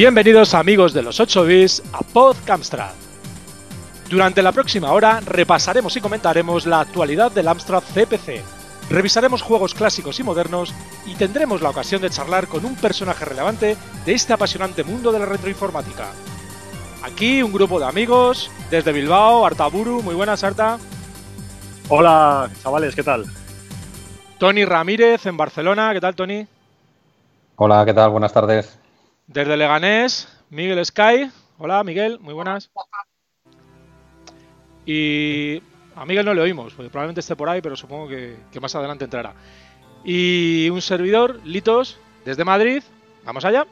Bienvenidos amigos de los 8 bits a Podcamstrad. Durante la próxima hora repasaremos y comentaremos la actualidad del Amstrad CPC, revisaremos juegos clásicos y modernos y tendremos la ocasión de charlar con un personaje relevante de este apasionante mundo de la retroinformática. Aquí un grupo de amigos desde Bilbao, Artaburu, muy buenas Arta. Hola chavales, ¿qué tal? Tony Ramírez en Barcelona, ¿qué tal Tony? Hola, ¿qué tal? Buenas tardes. Desde Leganés, Miguel Sky. Hola Miguel, muy buenas. Y a Miguel no le oímos, porque probablemente esté por ahí, pero supongo que, que más adelante entrará. Y un servidor, Litos, desde Madrid. Vamos allá.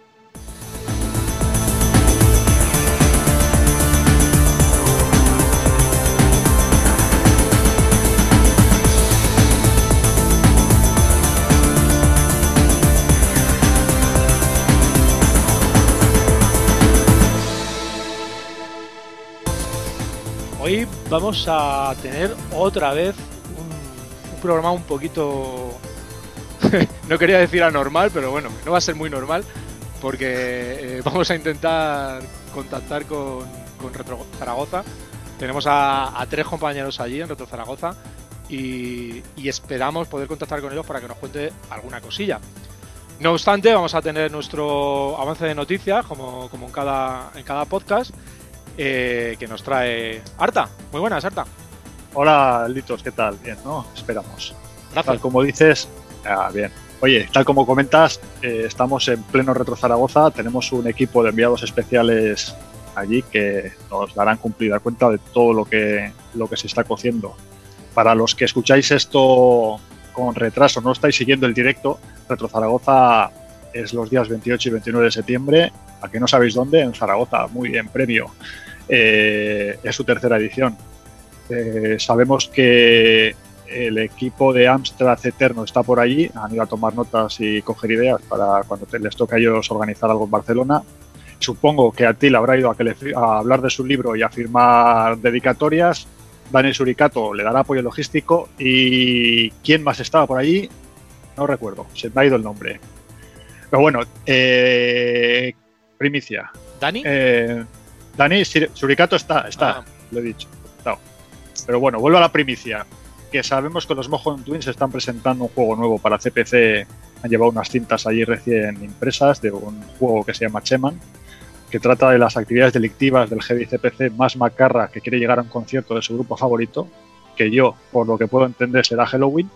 Vamos a tener otra vez un, programa un poquito... no quería decir anormal, pero bueno, no va a ser muy normal porque eh, vamos a intentar contactar con, Retro Zaragoza. Tenemos a, a, tres compañeros allí en Retro Zaragoza y, y, esperamos poder contactar con ellos para que nos cuente alguna cosilla. No obstante, vamos a tener nuestro avance de noticias como, como en, cada, en cada podcast eh, que nos trae Arta. Muy buenas, Arta. Hola, Litos, ¿qué tal? Bien, ¿no? Esperamos. Gracias. Tal como dices, ah, bien. Oye, tal como comentas, eh, estamos en pleno Retro Zaragoza, tenemos un equipo de enviados especiales allí que nos darán cumplida cuenta de todo lo que, lo que se está cociendo. Para los que escucháis esto con retraso, no estáis siguiendo el directo, Retro Zaragoza es los días 28 y 29 de septiembre, a que no sabéis dónde, en Zaragoza, muy bien, premio. Eh, es su tercera edición. Eh, sabemos que el equipo de Amstrad Eterno está por allí, han ido a tomar notas y coger ideas para cuando te, les toque a ellos organizar algo en Barcelona. Supongo que a ti le habrá ido a, que le, a hablar de su libro y a firmar dedicatorias. Daniel Suricato le dará apoyo logístico. ¿Y quién más estaba por allí? No recuerdo, se me ha ido el nombre. Pero bueno, eh, primicia. ¿Dani? Eh, Dani, Suricato está, está, ah. lo he dicho. Está. Pero bueno, vuelvo a la primicia. Que sabemos que los Mojon Twins están presentando un juego nuevo para CPC. Han llevado unas cintas allí recién impresas de un juego que se llama Cheman, que trata de las actividades delictivas del heavy CPC más macarra que quiere llegar a un concierto de su grupo favorito, que yo, por lo que puedo entender, será Halloween.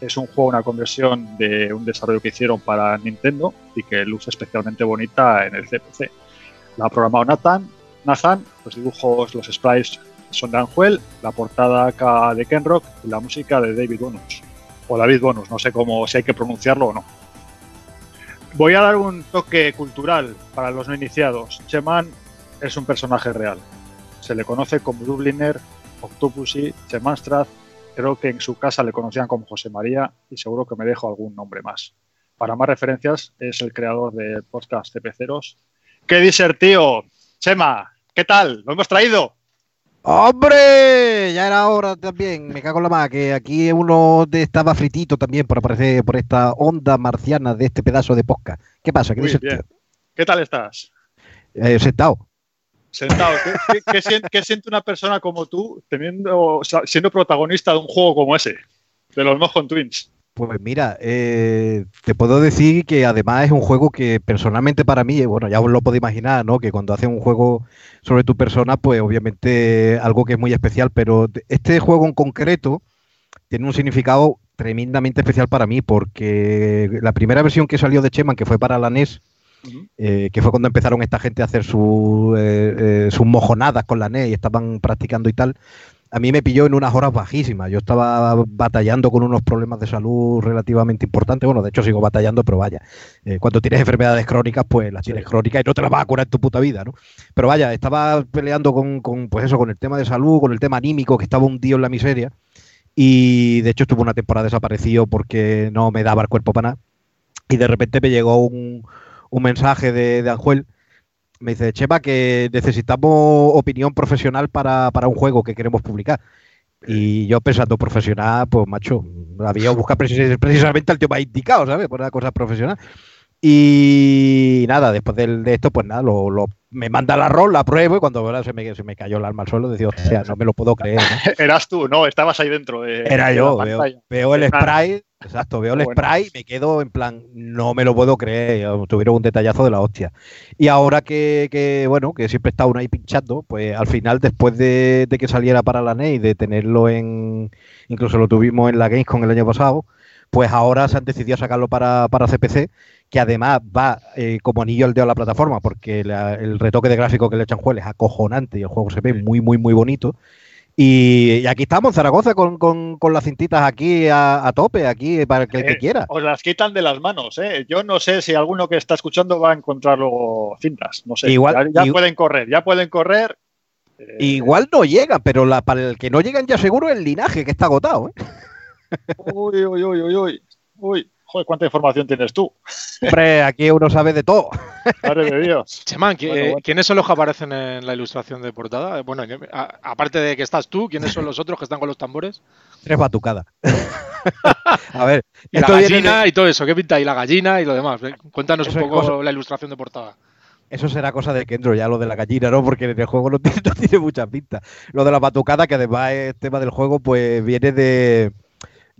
Es un juego, una conversión de un desarrollo que hicieron para Nintendo y que luce especialmente bonita en el CPC. La ha programado Nathan, Nathan, los dibujos, los sprites son de Anjuel, la portada acá de Ken Rock y la música de David Bonus. O David Bonus, no sé cómo, si hay que pronunciarlo o no. Voy a dar un toque cultural para los no iniciados. Cheman es un personaje real. Se le conoce como Dubliner, Octopussy, Chemanstrad. Creo que en su casa le conocían como José María y seguro que me dejo algún nombre más. Para más referencias, es el creador del podcast CP0. ¿Qué dice el tío? Chema, ¿qué tal? ¿Lo hemos traído? ¡Hombre! Ya era hora también. Me cago en la más, que aquí uno estaba fritito también por aparecer por esta onda marciana de este pedazo de posca. ¿Qué pasa? ¿Qué, Muy bien. ¿Qué tal estás? Eh, sentado. Sentado. ¿Qué, qué, qué, siente, ¿Qué, siente, una persona como tú teniendo, siendo protagonista de un juego como ese? De los Mojon Twins. Pues mira, eh, te puedo decir que además es un juego que personalmente para mí, bueno, ya os lo podéis imaginar, ¿no? Que cuando haces un juego sobre tu persona, pues obviamente algo que es muy especial, pero este juego en concreto tiene un significado tremendamente especial para mí, porque la primera versión que salió de Cheman, que fue para la NES, uh -huh. eh, que fue cuando empezaron esta gente a hacer su, eh, eh, sus mojonadas con la NES y estaban practicando y tal, a mí me pilló en unas horas bajísimas. Yo estaba batallando con unos problemas de salud relativamente importantes. Bueno, de hecho sigo batallando, pero vaya, eh, cuando tienes enfermedades crónicas, pues las tienes sí. crónicas y no te las vas a curar en tu puta vida, ¿no? Pero vaya, estaba peleando con, con, pues eso, con el tema de salud, con el tema anímico, que estaba hundido en la miseria. Y de hecho estuve una temporada desaparecido porque no me daba el cuerpo para nada. Y de repente me llegó un, un mensaje de, de Anjuel me dice, Chema, que necesitamos opinión profesional para, para un juego que queremos publicar. Y yo pensando profesional, pues macho, había buscar precisamente el tema indicado, ¿sabes? Por una cosa profesional. Y nada, después de, esto, pues nada, lo, me manda la rol, la pruebo y cuando se me, se me cayó el alma al suelo, decía, hostia, no me lo puedo creer. Eras tú, no, estabas ahí dentro. De, Era yo, veo, el spray, exacto, veo el spray y me quedo en plan, no me lo puedo creer, tuvieron un detallazo de la hostia. Y ahora que, bueno, que siempre está uno ahí pinchando, pues al final, después de, de que saliera para la NEI, de tenerlo en, incluso lo tuvimos en la Gamescom el año pasado, pues ahora se han decidido sacarlo para, para CPC, que además va eh, como anillo al dedo a la plataforma, porque el retoque de gráfico que le echan juego es acojonante y el juego se ve muy, muy, muy bonito. Y, aquí estamos Zaragoza con, con, las cintitas aquí a, tope, aquí para el que, el que, eh, quiera. Os las quitan de las manos, ¿eh? Yo no sé si alguno que está escuchando va a encontrar luego cintas, no sé. Igual, ya, pueden correr, ya pueden correr. Eh, igual no llega, pero la, para el que no llegan ya seguro el linaje que está agotado, ¿eh? Uy, uy, uy, uy, uy. Joder, ¿cuánta información tienes tú? Hombre, aquí uno sabe de todo. Madre de Dios. Cheman, ¿quiénes son los que aparecen en la ilustración de portada? Bueno, aparte de que estás tú, ¿quiénes son los otros que están con los tambores? Tres batucadas. A ver. Y la gallina y todo eso. ¿Qué pinta? Y la gallina y lo demás. Cuéntanos un poco la ilustración de portada. Eso será cosa de Kendro, ya lo de la gallina, ¿no? Porque en el juego no tiene, no tiene mucha pinta. Lo de la batucada, que además es tema del juego, pues viene de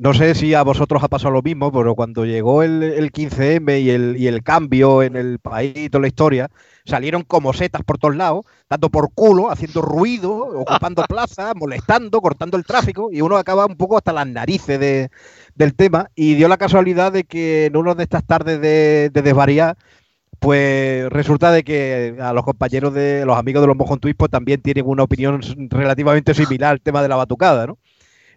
no sé si a vosotros ha pasado lo mismo, pero cuando llegó el, 15M y el, y el, cambio en el país y toda la historia, salieron como setas por todos lados, dando por culo, haciendo ruido, ocupando plazas, molestando, cortando el tráfico, y uno acaba un poco hasta las narices de, del tema. Y dio la casualidad de que en una de estas tardes de, de desvariar, pues resulta de que a los compañeros de los amigos de los Mojon pues también tienen una opinión relativamente similar al tema de la batucada, ¿no?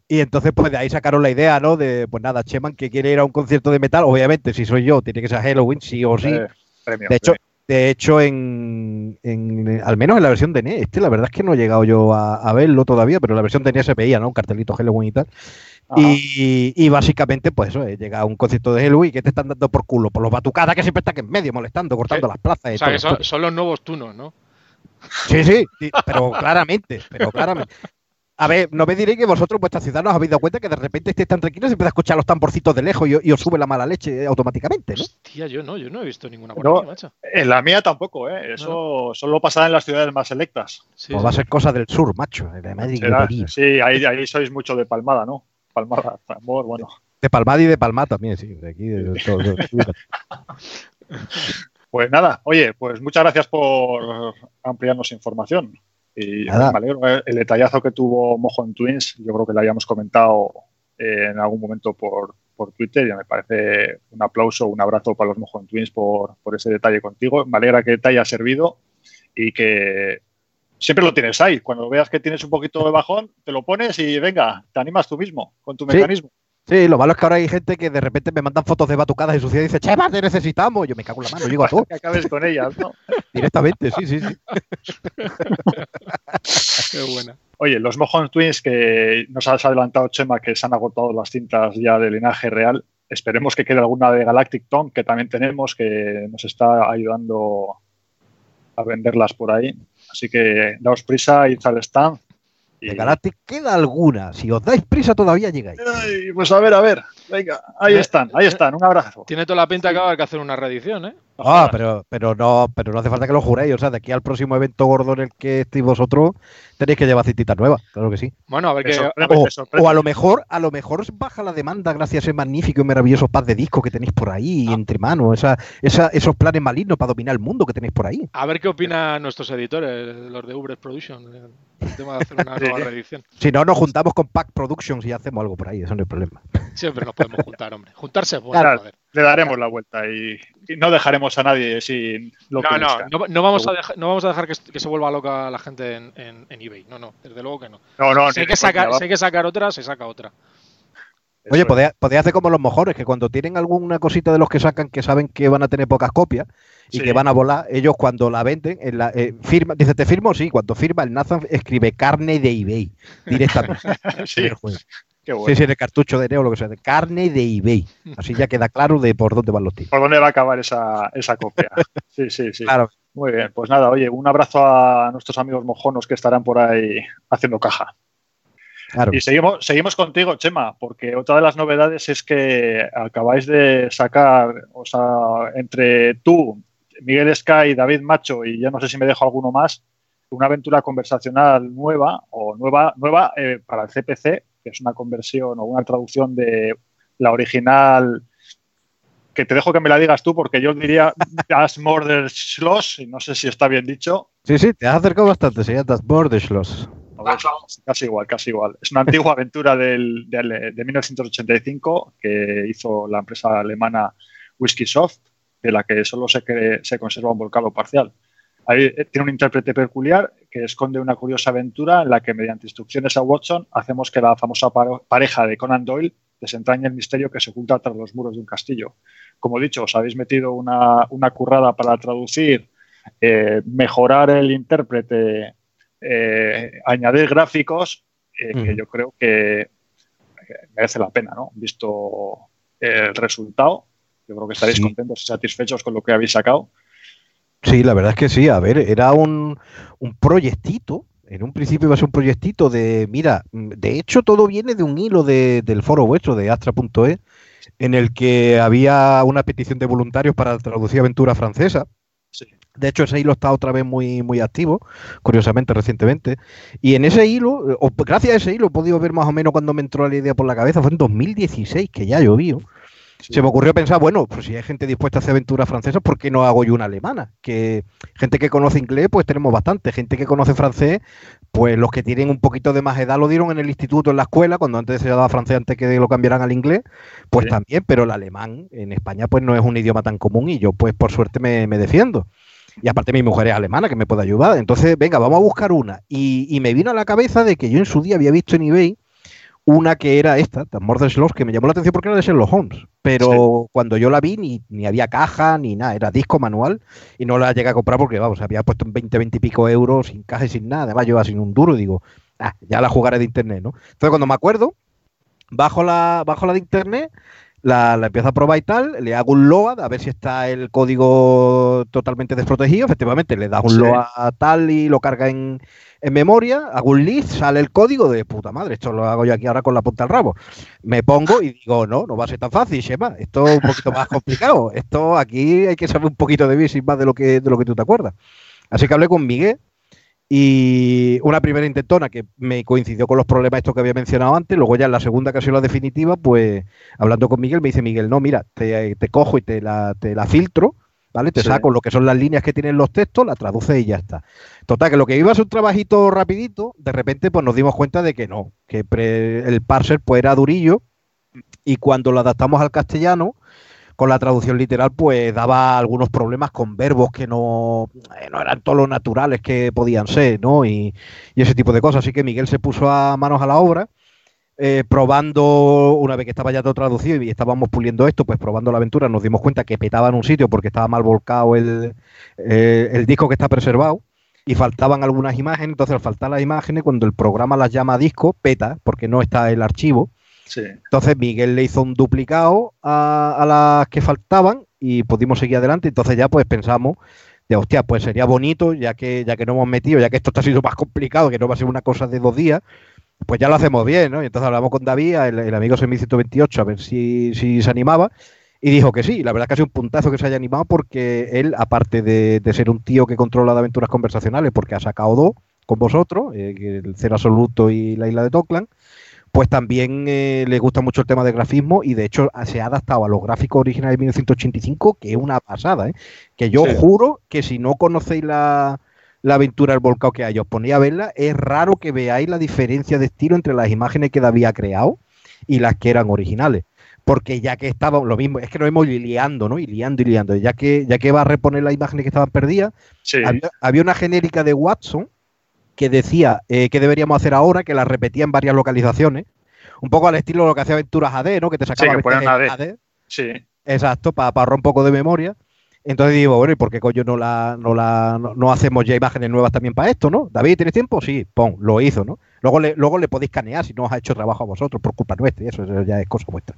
Y entonces, pues de ahí sacaron la idea, ¿no? De, pues nada, Cheman que quiere ir a un concierto de metal, obviamente, si soy yo, tiene que ser Halloween, sí o sí. Eh, de hecho, de hecho en, al menos en la versión de NES, este la verdad es que no he llegado yo a, verlo todavía, pero la versión de NES se veía, ¿no? Un cartelito Halloween y tal. Y, básicamente, pues eso, eh, llega a un concierto de Halloween que te están dando por culo, por los batucadas que siempre están en medio, molestando, cortando las plazas. o sea, que son, son, los nuevos tunos, ¿no? Sí, sí, sí, pero claramente, pero claramente. A ver, no me diréis que vosotros, vuestra ciudad, os habéis dado cuenta que de repente estéis tan tranquilos y empieza a escuchar los tamborcitos de lejos y, os sube la mala leche automáticamente, ¿no? Hostia, yo no, yo no he visto ninguna por macho. En la mía tampoco, ¿eh? Eso solo pasa en las ciudades más selectas. pues va a ser cosa del sur, macho. De sí, ahí, ahí sois mucho de palmada, ¿no? Palmada, tambor, bueno. De palmada y de palma también, sí. De aquí, de, todo, pues nada, oye, pues muchas gracias por ampliarnos información. Y eh, El detallazo que tuvo Mojo en Twins, yo creo que lo habíamos comentado eh, en algún momento por, por Twitter y me parece un aplauso, un abrazo para los Mojo Twins por, por ese detalle contigo. Me alegra que te haya servido y que siempre lo tienes ahí. Cuando veas que tienes un poquito de bajón, te lo pones y venga, te animas tú mismo con tu mecanismo. Sí, lo malo es que ahora hay gente que de repente me mandan fotos de batucadas y suciedad y dice, Chema, te necesitamos. Yo me cago en la mano, digo a tú. que acabes con ellas, ¿no? Directamente, sí, sí, sí. Qué buena. Oye, los Mojon Twins que nos has adelantado, Chema, que se han agotado las cintas ya de linaje real. Esperemos que quede alguna de Galactic Tom, que también tenemos, que nos está ayudando a venderlas por ahí. Así que daos prisa, id al stand, de Galactic queda alguna. Si os dais prisa, todavía llegáis. pues a ver, a ver. Venga, ahí están, ahí están. Un abrazo. Tiene toda la pinta que va que hacer una reedición, ¿eh? Ah, pero, pero, no, pero no hace falta que lo juréis. O sea, de aquí al próximo evento gordo en el que estéis vosotros, tenéis que llevar cititas nuevas, claro que sí. Bueno, a ver qué. O, a lo mejor, a lo mejor baja la demanda gracias a ese magnífico y maravilloso pad de disco que tenéis por ahí ah. entre manos, esa, esos planes malignos para dominar el mundo que tenéis por ahí. A ver qué opinan nuestros editores, los de Uber Production, el tema de hacer una nueva reedición. Si no, nos juntamos con Pack Productions y hacemos algo por ahí, eso no hay problema. Siempre nos podemos juntar, hombre. Juntarse es bueno. le daremos la vuelta y, no dejaremos a nadie sin lo no, no, no, vamos a dejar, no vamos a dejar que, se vuelva loca la gente en, en, eBay. No, no, desde luego que no. No, no, si, hay que sacar, si hay que sacar otra, se saca otra. Oye, podéis hacer como los mejores, que cuando tienen alguna cosita de los que sacan que saben que van a tener pocas copias y que van a volar, ellos cuando la venden, en la, eh, firma, dice, ¿te firmo? Sí, cuando firma el Nathan escribe carne de eBay directamente. sí. Sí, sí, el cartucho de Neo, lo que sea, de carne de eBay. Así ya queda claro de por dónde van los tiros. Por dónde va a acabar esa, esa copia. Sí, sí, sí. Claro. Muy bien, pues nada, oye, un abrazo a nuestros amigos mojonos que estarán por ahí haciendo caja. Y seguimos, seguimos contigo, Chema, porque otra de las novedades es que acabáis de sacar, o sea, entre tú, Miguel Sky, David Macho y ya no sé si me dejo alguno más, una aventura conversacional nueva o nueva, nueva eh, para el CPC, que es una conversión o una traducción de la original que te dejo que me la digas tú porque yo diría Das Murder Schloss y no sé si está bien dicho. Sí, sí, te has acercado bastante, sería Das Murder Casi igual, casi igual. Es una antigua aventura del, de 1985 que hizo la empresa alemana Whiskey Soft, de la que solo se, se conserva un volcado parcial. Ahí eh, tiene un intérprete peculiar que esconde una curiosa aventura en la que, mediante instrucciones a Watson, hacemos que la famosa pareja de Conan Doyle desentrañe el misterio que se oculta tras los muros de un castillo. Como dicho, os habéis metido una, currada para traducir, eh, mejorar el intérprete, eh, añadir gráficos, que yo creo que merece la pena, ¿no? Visto el resultado, yo creo que estaréis contentos y satisfechos con lo que habéis sacado. Sí, la verdad es que sí. A ver, era un, un proyectito. En un principio iba a ser un proyectito de, mira, de hecho todo viene de un hilo del foro vuestro de astra.es en el que había una petición de voluntarios para traducir aventura francesa. De hecho, ese hilo está otra vez muy, muy activo, curiosamente, recientemente. Y en ese hilo, o gracias a ese hilo, he podido ver más o menos cuando me entró la idea por la cabeza, fue en 2016, que ya llovió. Se me ocurrió pensar, bueno, pues si hay gente dispuesta a hacer aventuras francesas, ¿por qué no hago yo una alemana? Que gente que conoce inglés, pues tenemos bastante. Gente que conoce francés, pues los que tienen un poquito de más edad lo dieron en el instituto, en la escuela, cuando antes se daba francés antes que lo cambiaran al inglés, pues también, pero el alemán en España pues no es un idioma tan común y yo pues por suerte me, defiendo. Y aparte mi mujer es alemana que me puede ayudar. Entonces, venga, vamos a buscar una. Y, y me vino a la cabeza de que yo en su día había visto en eBay una que era esta, The Murder Sloss, que me llamó la atención porque era de Sherlock Holmes. Pero cuando yo la vi, ni, ni, había caja ni nada, era disco manual y no la llegué a comprar porque, vamos, había puesto en 20, 20 y pico euros, sin caja y sin nada. Además, yo sin un duro y digo, ah, ya la jugaré de internet, ¿no? Entonces, cuando me acuerdo, bajo la, bajo la de internet, la, la, empiezo a probar y tal, le hago un load a ver si está el código totalmente desprotegido. Efectivamente, le das un load tal y lo carga en, en memoria, hago un list, sale el código de puta madre, esto lo hago yo aquí ahora con la punta al rabo. Me pongo y digo, no, no va a ser tan fácil, Shema, esto es un poquito más complicado. Esto aquí hay que saber un poquito de Basic más de lo que de lo que tú te acuerdas. Así que hablé con Miguel y una primera intentona que me coincidió con los problemas estos que había mencionado antes, luego ya en la segunda que ha sido la definitiva, pues hablando con Miguel me dice Miguel, no, mira, te, cojo y te la, te la filtro ¿vale? Te saco lo que son las líneas que tienen los textos, la traduce y ya está. Total, que lo que iba a ser un trabajito rapidito, de repente pues nos dimos cuenta de que no, que el parser pues era durillo y cuando lo adaptamos al castellano, con la traducción literal, pues daba algunos problemas con verbos que no, eh, no eran todos los naturales que podían ser, ¿no? Y, y ese tipo de cosas. Así que Miguel se puso a manos a la obra eh, probando, una vez que estaba ya todo traducido y estábamos puliendo esto, pues probando la aventura, nos dimos cuenta que petaba en un sitio porque estaba mal volcado el, eh, el disco que está preservado y faltaban algunas imágenes. Entonces, al faltar las imágenes, cuando el programa las llama disco, peta porque no está el archivo. Entonces, Miguel le hizo un duplicado a, a, las que faltaban y pudimos seguir adelante. Entonces, ya pues pensamos de hostia, pues sería bonito, ya que, ya que no hemos metido, ya que esto está siendo más complicado, que no va a ser una cosa de dos días pues ya lo hacemos bien, ¿no? Y entonces hablamos con David, el, el amigo 128 a ver si, se animaba. Y dijo que sí, la verdad es que ha sido un puntazo que se haya animado porque él, aparte de, ser un tío que controla de aventuras conversacionales, porque ha sacado dos con vosotros, eh, el Cero Absoluto y la isla de Toklan, pues también eh, le gusta mucho el tema del grafismo y de hecho se ha adaptado a los gráficos originales de 1985, que es una pasada, ¿eh? que yo juro que si no conocéis la, la aventura del volcán que hay, os ponía a verla, es raro que veáis la diferencia de estilo entre las imágenes que David ha creado y las que eran originales. Porque ya que estaba lo mismo, es que nos hemos liando, ¿no? Y liando y liando. Ya que, ya que va a reponer las imágenes que estaban perdidas, había, una genérica de Watson que decía eh, que deberíamos hacer ahora, que la repetía en varias localizaciones. Un poco al estilo de lo que hacía Aventuras AD, ¿no? Que te sacaba sí, AD. Sí. Exacto, para ahorrar un poco de memoria. Entonces digo, bueno, ¿y por qué coño no la, no la no, hacemos ya imágenes nuevas también para esto, no? David, ¿tienes tiempo? Sí, pon, lo hizo, ¿no? Luego le, luego le podéis canear si no os ha hecho trabajo a vosotros por culpa nuestra, y eso, ya es cosa vuestra.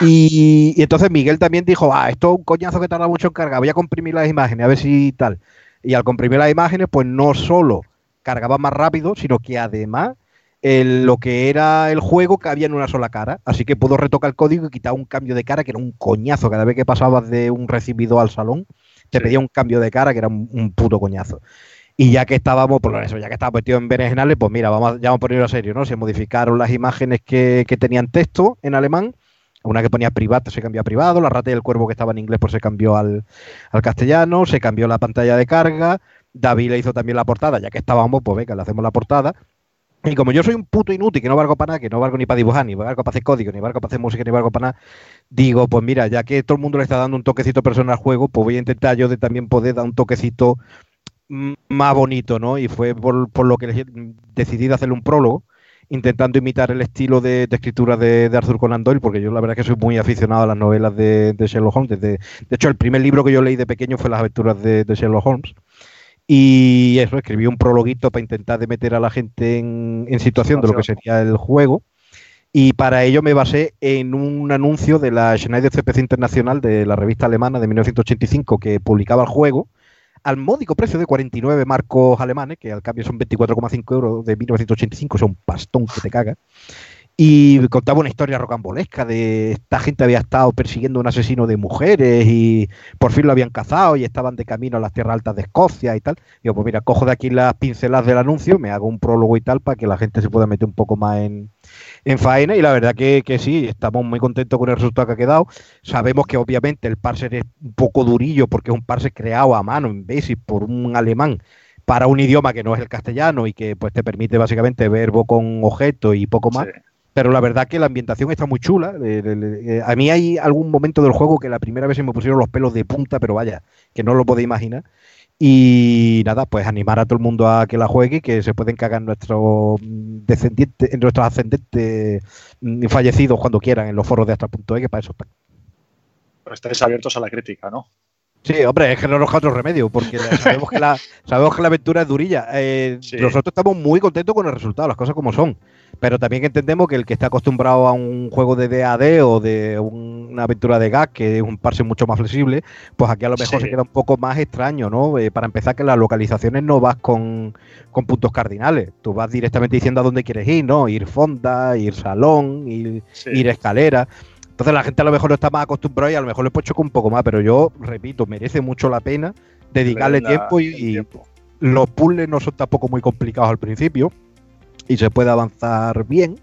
Y, entonces Miguel también dijo, ah, esto es un coñazo que tarda mucho en cargar, voy a comprimir las imágenes, a ver si tal. Y al comprimir las imágenes, pues no solo cargaba más rápido, sino que además lo que era el juego cabía en una sola cara. Así que puedo retocar el código y quitar un cambio de cara que era un coñazo. Cada vez que pasabas de un recibido al salón, te pedía un cambio de cara que era un, puto coñazo. Y ya que estábamos, por eso, ya que estábamos metidos en berenjenales, pues mira, vamos, ya vamos a ponerlo a serio, ¿no? Se modificaron las imágenes que, que tenían texto en alemán una que ponía privado se cambió a privado, la rata y el cuervo que estaba en inglés pues se cambió al, castellano, se cambió la pantalla de carga, David le hizo también la portada, ya que estábamos, pues venga, le hacemos la portada. Y como yo soy un puto inútil, que no valgo para nada, que no valgo ni para dibujar, ni valgo para hacer código, ni valgo para hacer música, ni valgo para nada, digo, pues mira, ya que todo el mundo le está dando un toquecito personal al juego, pues voy a intentar yo de también poder dar un toquecito más bonito, ¿no? Y fue por, por lo que decidí hacerle un prólogo intentando imitar el estilo de, escritura de, Arthur Conan Doyle, porque yo la verdad es que soy muy aficionado a las novelas de, Sherlock Holmes. de hecho, el primer libro que yo leí de pequeño fue Las aventuras de, Sherlock Holmes. Y eso, escribí un prologuito para intentar de meter a la gente en, situación de lo que sería el juego. Y para ello me basé en un anuncio de la Schneider CPC Internacional de la revista alemana de 1985 que publicaba el juego al módico precio de 49 marcos alemanes, que al cambio son 24,5 euros de 1985, son un pastón que te caga. Y contaba una historia rocambolesca de esta gente había estado persiguiendo a un asesino de mujeres y por fin lo habían cazado y estaban de camino a las tierras altas de Escocia y tal. Digo, pues mira, cojo de aquí las pinceladas del anuncio, me hago un prólogo y tal para que la gente se pueda meter un poco más en, en faena y la verdad que, que, sí, estamos muy contentos con el resultado que ha quedado. Sabemos que obviamente el parser es un poco durillo porque es un parser creado a mano en Basic por un alemán para un idioma que no es el castellano y que pues te permite básicamente verbo con objeto y poco más. Pero la verdad que la ambientación está muy chula. Eh, a mí hay algún momento del juego que la primera vez se me pusieron los pelos de punta, pero vaya, que no lo podéis imaginar. Y nada, pues animar a todo el mundo a que la juegue que se pueden cagar nuestros descendientes, nuestros ascendentes mm, fallecidos cuando quieran en los foros de Astra.e, que para eso están. Pero estáis abiertos a la crítica, ¿no? Sí, hombre, es que no nos otro remedio, porque sabemos que la, sabemos que la aventura es durilla. Eh, nosotros estamos muy contentos con el resultado, las cosas como son. Pero también entendemos que el que está acostumbrado a un juego de DAD o de una aventura de gas, que es un parse mucho más flexible, pues aquí a lo mejor se queda un poco más extraño, ¿no? Eh, para empezar, que las localizaciones no vas con, puntos cardinales. Tú vas directamente diciendo a dónde quieres ir, ¿no? Ir fonda, ir salón, ir, ir escalera. Entonces la gente a lo mejor no está más acostumbrada y a lo mejor le puedo chocar un poco más, pero yo, repito, merece mucho la pena dedicarle tiempo y, los puzzles no son tampoco muy complicados al principio y se puede avanzar bien.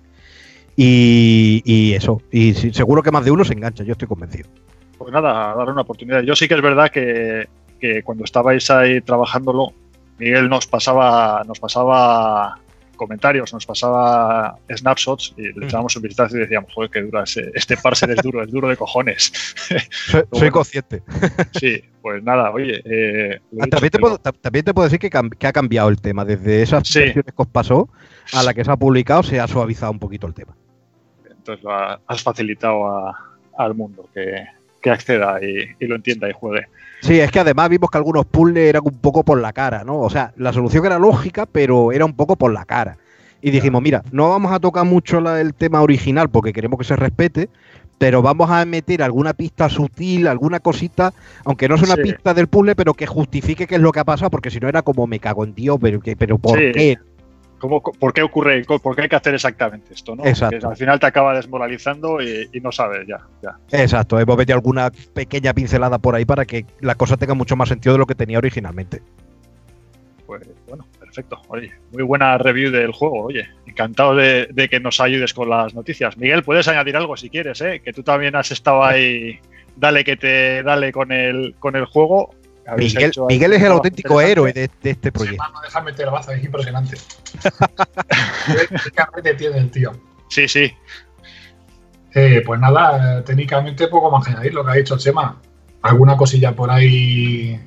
Y, eso, y seguro que más de uno se engancha, yo estoy convencido. Pues nada, dar una oportunidad. Yo sí que es verdad que, cuando estabais ahí trabajándolo, Miguel nos pasaba, nos pasaba comentarios, nos pasaba snapshots y le echábamos un vistazo y decíamos, joder, qué dura este parser es duro, es duro de cojones. Soy, consciente. sí, pues nada, oye. Eh, ah, también, te puedo, también, te puedo, decir que, ha cambiado el tema. Desde esas sí. que os pasó a la que se ha publicado, se ha suavizado un poquito el tema. Entonces lo has facilitado al mundo que, acceda y, lo entienda y juegue. Sí, es que además vimos que algunos puzzles eran un poco por la cara, ¿no? O sea, la solución era lógica, pero era un poco por la cara. Y dijimos, mira, no vamos a tocar mucho el tema original porque queremos que se respete, pero vamos a meter alguna pista sutil, alguna cosita, aunque no sea una pista del puzzle, pero que justifique qué es lo que ha pasado, porque si no era como me cago en Dios, pero, pero ¿por qué? ¿Por qué ocurre? ¿Por qué hay que hacer exactamente esto? ¿no? Exacto. al final te acaba desmoralizando y, no sabes ya, Exacto, hemos metido alguna pequeña pincelada por ahí para que la cosa tenga mucho más sentido de lo que tenía originalmente. Pues bueno, perfecto. Oye, muy buena review del juego. Oye, encantado de, que nos ayudes con las noticias. Miguel, puedes añadir algo si quieres, ¿eh? que tú también has estado ahí, dale que te dale con el, con el juego. Miguel, es el auténtico héroe de, este proyecto. No deja meter baza, es impresionante. técnicamente tiene el tío. Sí, sí. Eh, pues nada, técnicamente poco más que añadir lo que ha dicho Chema. Alguna cosilla por ahí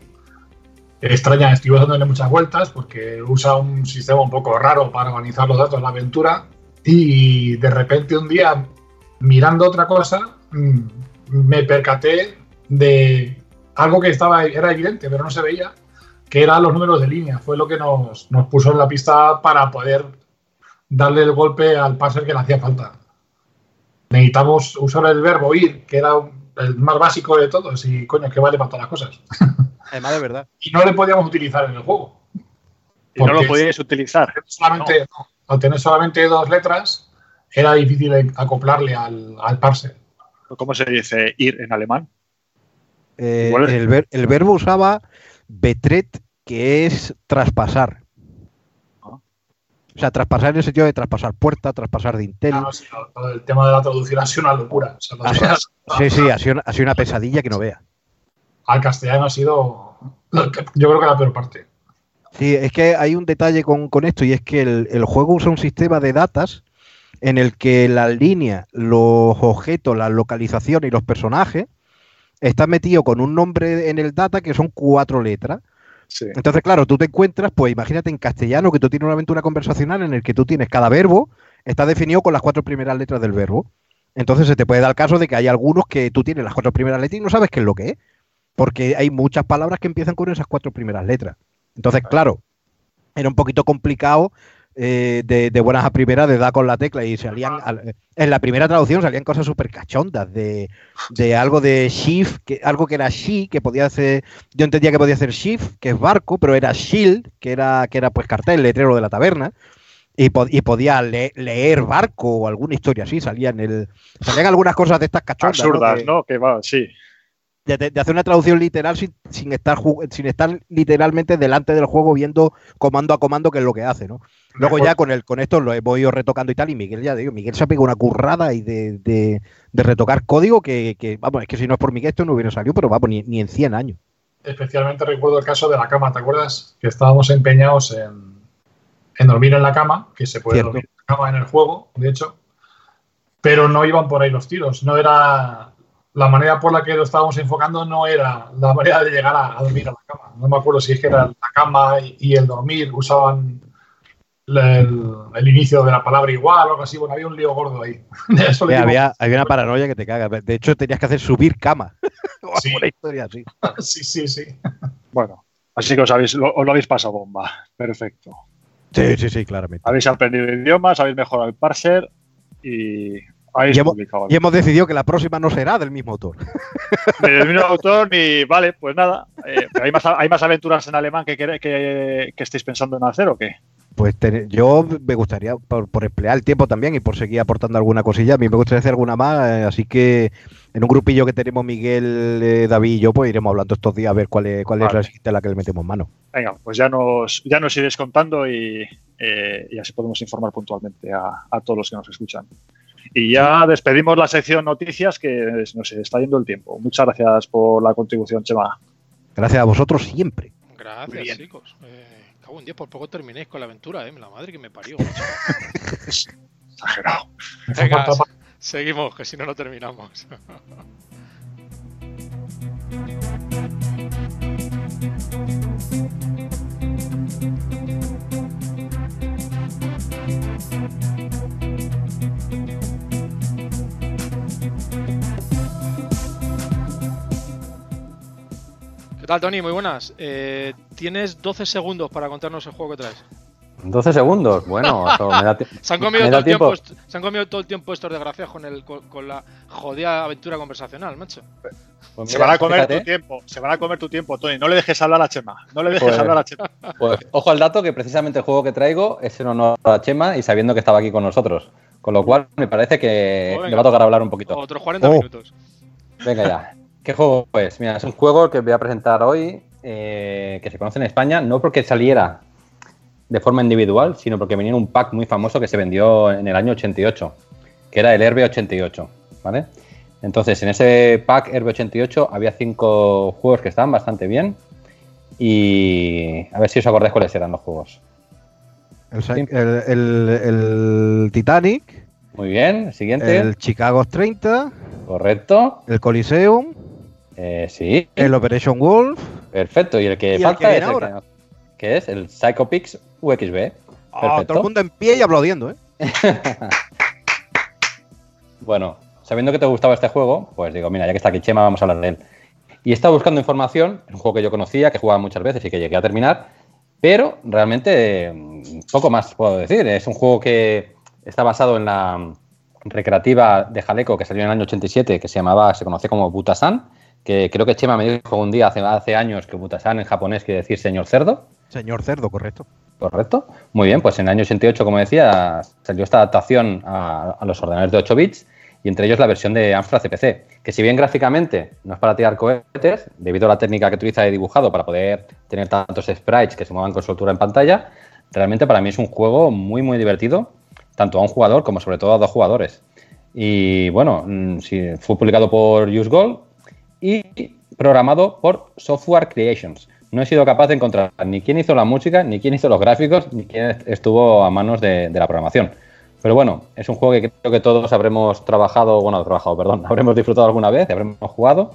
extraña, estoy dándole muchas vueltas porque usa un sistema un poco raro para organizar los datos de la aventura y de repente un día mirando otra cosa mm, me percaté de algo que estaba era evidente, pero no se veía, que eran los números de línea. Fue lo que nos, puso en la pista para poder darle el golpe al parser que le hacía falta. Necesitamos usar el verbo ir, que era el más básico de todos, y coño, que vale para todas las cosas. Además, de verdad. y no le podíamos utilizar en el juego. Y no lo podíais utilizar. Solamente, al tener solamente dos letras, era difícil acoplarle al, al parser. ¿Cómo se dice ir en alemán? Eh, el, verbo usaba betret, que es traspasar. Ah. O sea, traspasar en el sentido de traspasar puerta, traspasar de Intel. el tema de la traducción ha sido una locura. sí, sí, ha sido, una pesadilla que no vea. Al castellano ha sido, yo creo que la peor parte. Sí, es que hay un detalle con, esto y es que el, juego usa un sistema de datas en el que las líneas, los objetos, la localización y los personajes están metidos con un nombre en el data que son cuatro letras. Entonces, claro, tú te encuentras, pues imagínate en castellano que tú tienes una aventura conversacional en el que tú tienes cada verbo, está definido con las cuatro primeras letras del verbo. Entonces se te puede dar el caso de que hay algunos que tú tienes las cuatro primeras letras y no sabes qué es lo que es, porque hay muchas palabras que empiezan con esas cuatro primeras letras. Entonces, claro, era un poquito complicado eh, de, buenas a primeras de dar con la tecla y salían en la primera traducción salían cosas súper cachondas de, algo de shift que algo que era she que podía hacer yo entendía que podía hacer shift que es barco pero era shield que era que era pues cartel letrero de la taberna y, podía leer barco o alguna historia así salían el salían algunas cosas de estas cachondas absurdas no que, va sí de, hacer una traducción literal sin, sin, estar sin estar literalmente delante del juego viendo comando a comando qué es lo que hace, ¿no? Luego ya con el, con esto lo he ido retocando y tal, y Miguel ya digo, Miguel se ha pegado una currada y de, retocar código que, vamos, es que si no es por Miguel esto no hubiera salido, pero vamos, ni, en 100 años. Especialmente recuerdo el caso de la cama, ¿te acuerdas? Que estábamos empeñados en, dormir en la cama, que se puede dormir en la cama en el juego, de hecho, pero no iban por ahí los tiros, no era la manera por la que lo estábamos enfocando no era la manera de llegar a, dormir a la cama. No me acuerdo si es que era la cama y el dormir usaban el, inicio de la palabra igual o algo así. Bueno, había un lío gordo ahí. había, una paranoia que te caga. De hecho, tenías que hacer subir cama. sí. historia así. sí, sí, sí. Bueno, así que os, habéis, lo, os lo habéis pasado bomba. Perfecto. Sí, sí, sí, claramente. Habéis aprendido idiomas, habéis mejorado el parser y y hemos, y hemos, decidido que la próxima no será del mismo autor. del mismo autor, ni vale, pues nada. Eh, hay, más, ¿Hay más aventuras en alemán que, que, que, estéis pensando en hacer o qué? Pues yo me gustaría, por, emplear el tiempo también y por seguir aportando alguna cosilla, a mí me gustaría hacer alguna más, eh, así que en un grupillo que tenemos Miguel, eh, David y yo, pues iremos hablando estos días a ver cuál es, cuál es la siguiente a la que le metemos mano. Venga, pues ya nos, ya nos iréis contando y, eh, así podemos informar puntualmente a, todos los que nos escuchan. Y ya despedimos la sección noticias que nos está yendo el tiempo. Muchas gracias por la contribución, Chema. Gracias a vosotros siempre. Gracias, chicos un día por poco terminéis con la aventura, ¿eh? La madre que me parió. Exagerado. seguimos, que si no, no terminamos. tal, Tony? Muy buenas. Eh, tienes 12 segundos para contarnos el juego que traes. 12 segundos, bueno, me da se, han comido todo el tiempo, se han comido todo el tiempo estos desgraciados con, el, con, la jodida aventura conversacional, macho. Pues se van a comer tu tiempo, se van a comer tu tiempo, Tony. No le dejes hablar a Chema. No le dejes pues, hablar a Chema. Pues, ojo al dato que precisamente el juego que traigo es en honor a Chema y sabiendo que estaba aquí con nosotros. Con lo cual me parece que me va a tocar hablar un poquito. Otros 40 minutos. Venga ya. ¿Qué juego es? Mira, es un juego que voy a presentar hoy, eh, que se conoce en España, no porque saliera de forma individual, sino porque venía en un pack muy famoso que se vendió en el año 88, que era el Herbe 88, ¿vale? Entonces, en ese pack Herbe 88 había cinco juegos que estaban bastante bien y a ver si os acordáis cuáles eran los juegos. El, Titanic. Muy bien, siguiente. El Chicago 30. Correcto. El Coliseum. Eh, sí. El Operation Wolf. Perfecto. Y el que falta es el que, es el Psychopix UXB. Ah, todo el mundo en pie y aplaudiendo, ¿eh? bueno, sabiendo que te gustaba este juego, pues digo, mira, ya que está aquí Chema, vamos a hablar de él. Y estaba buscando información, es un juego que yo conocía, que jugaba muchas veces y que llegué a terminar, pero realmente mm, poco más puedo decir. Es un juego que está basado en la recreativa de Jaleco que salió en el año 87, que se llamaba, se conocía como Butasan, que creo que Chema me dijo un día hace, hace años que Butasan en japonés quiere decir señor cerdo. Señor cerdo, correcto. ¿Correcto? Muy bien, pues en el año 88, como decía, salió esta adaptación a, los ordenadores de 8 bits y entre ellos la versión de Amstrad CPC, que si bien gráficamente no es para tirar cohetes, debido a la técnica que utiliza de dibujado para poder tener tantos sprites que se muevan con soltura en pantalla, realmente para mí es un juego muy, muy divertido, tanto a un jugador como sobre todo a dos jugadores. Y bueno, mm, fue publicado por UseGold y programado por Software Creations no he sido capaz de encontrar ni quién hizo la música, ni quién hizo los gráficos, ni quién estuvo a manos de, la programación. Pero bueno, es un juego que creo que todos habremos trabajado, bueno, trabajado, perdón, habremos disfrutado alguna vez, habremos jugado.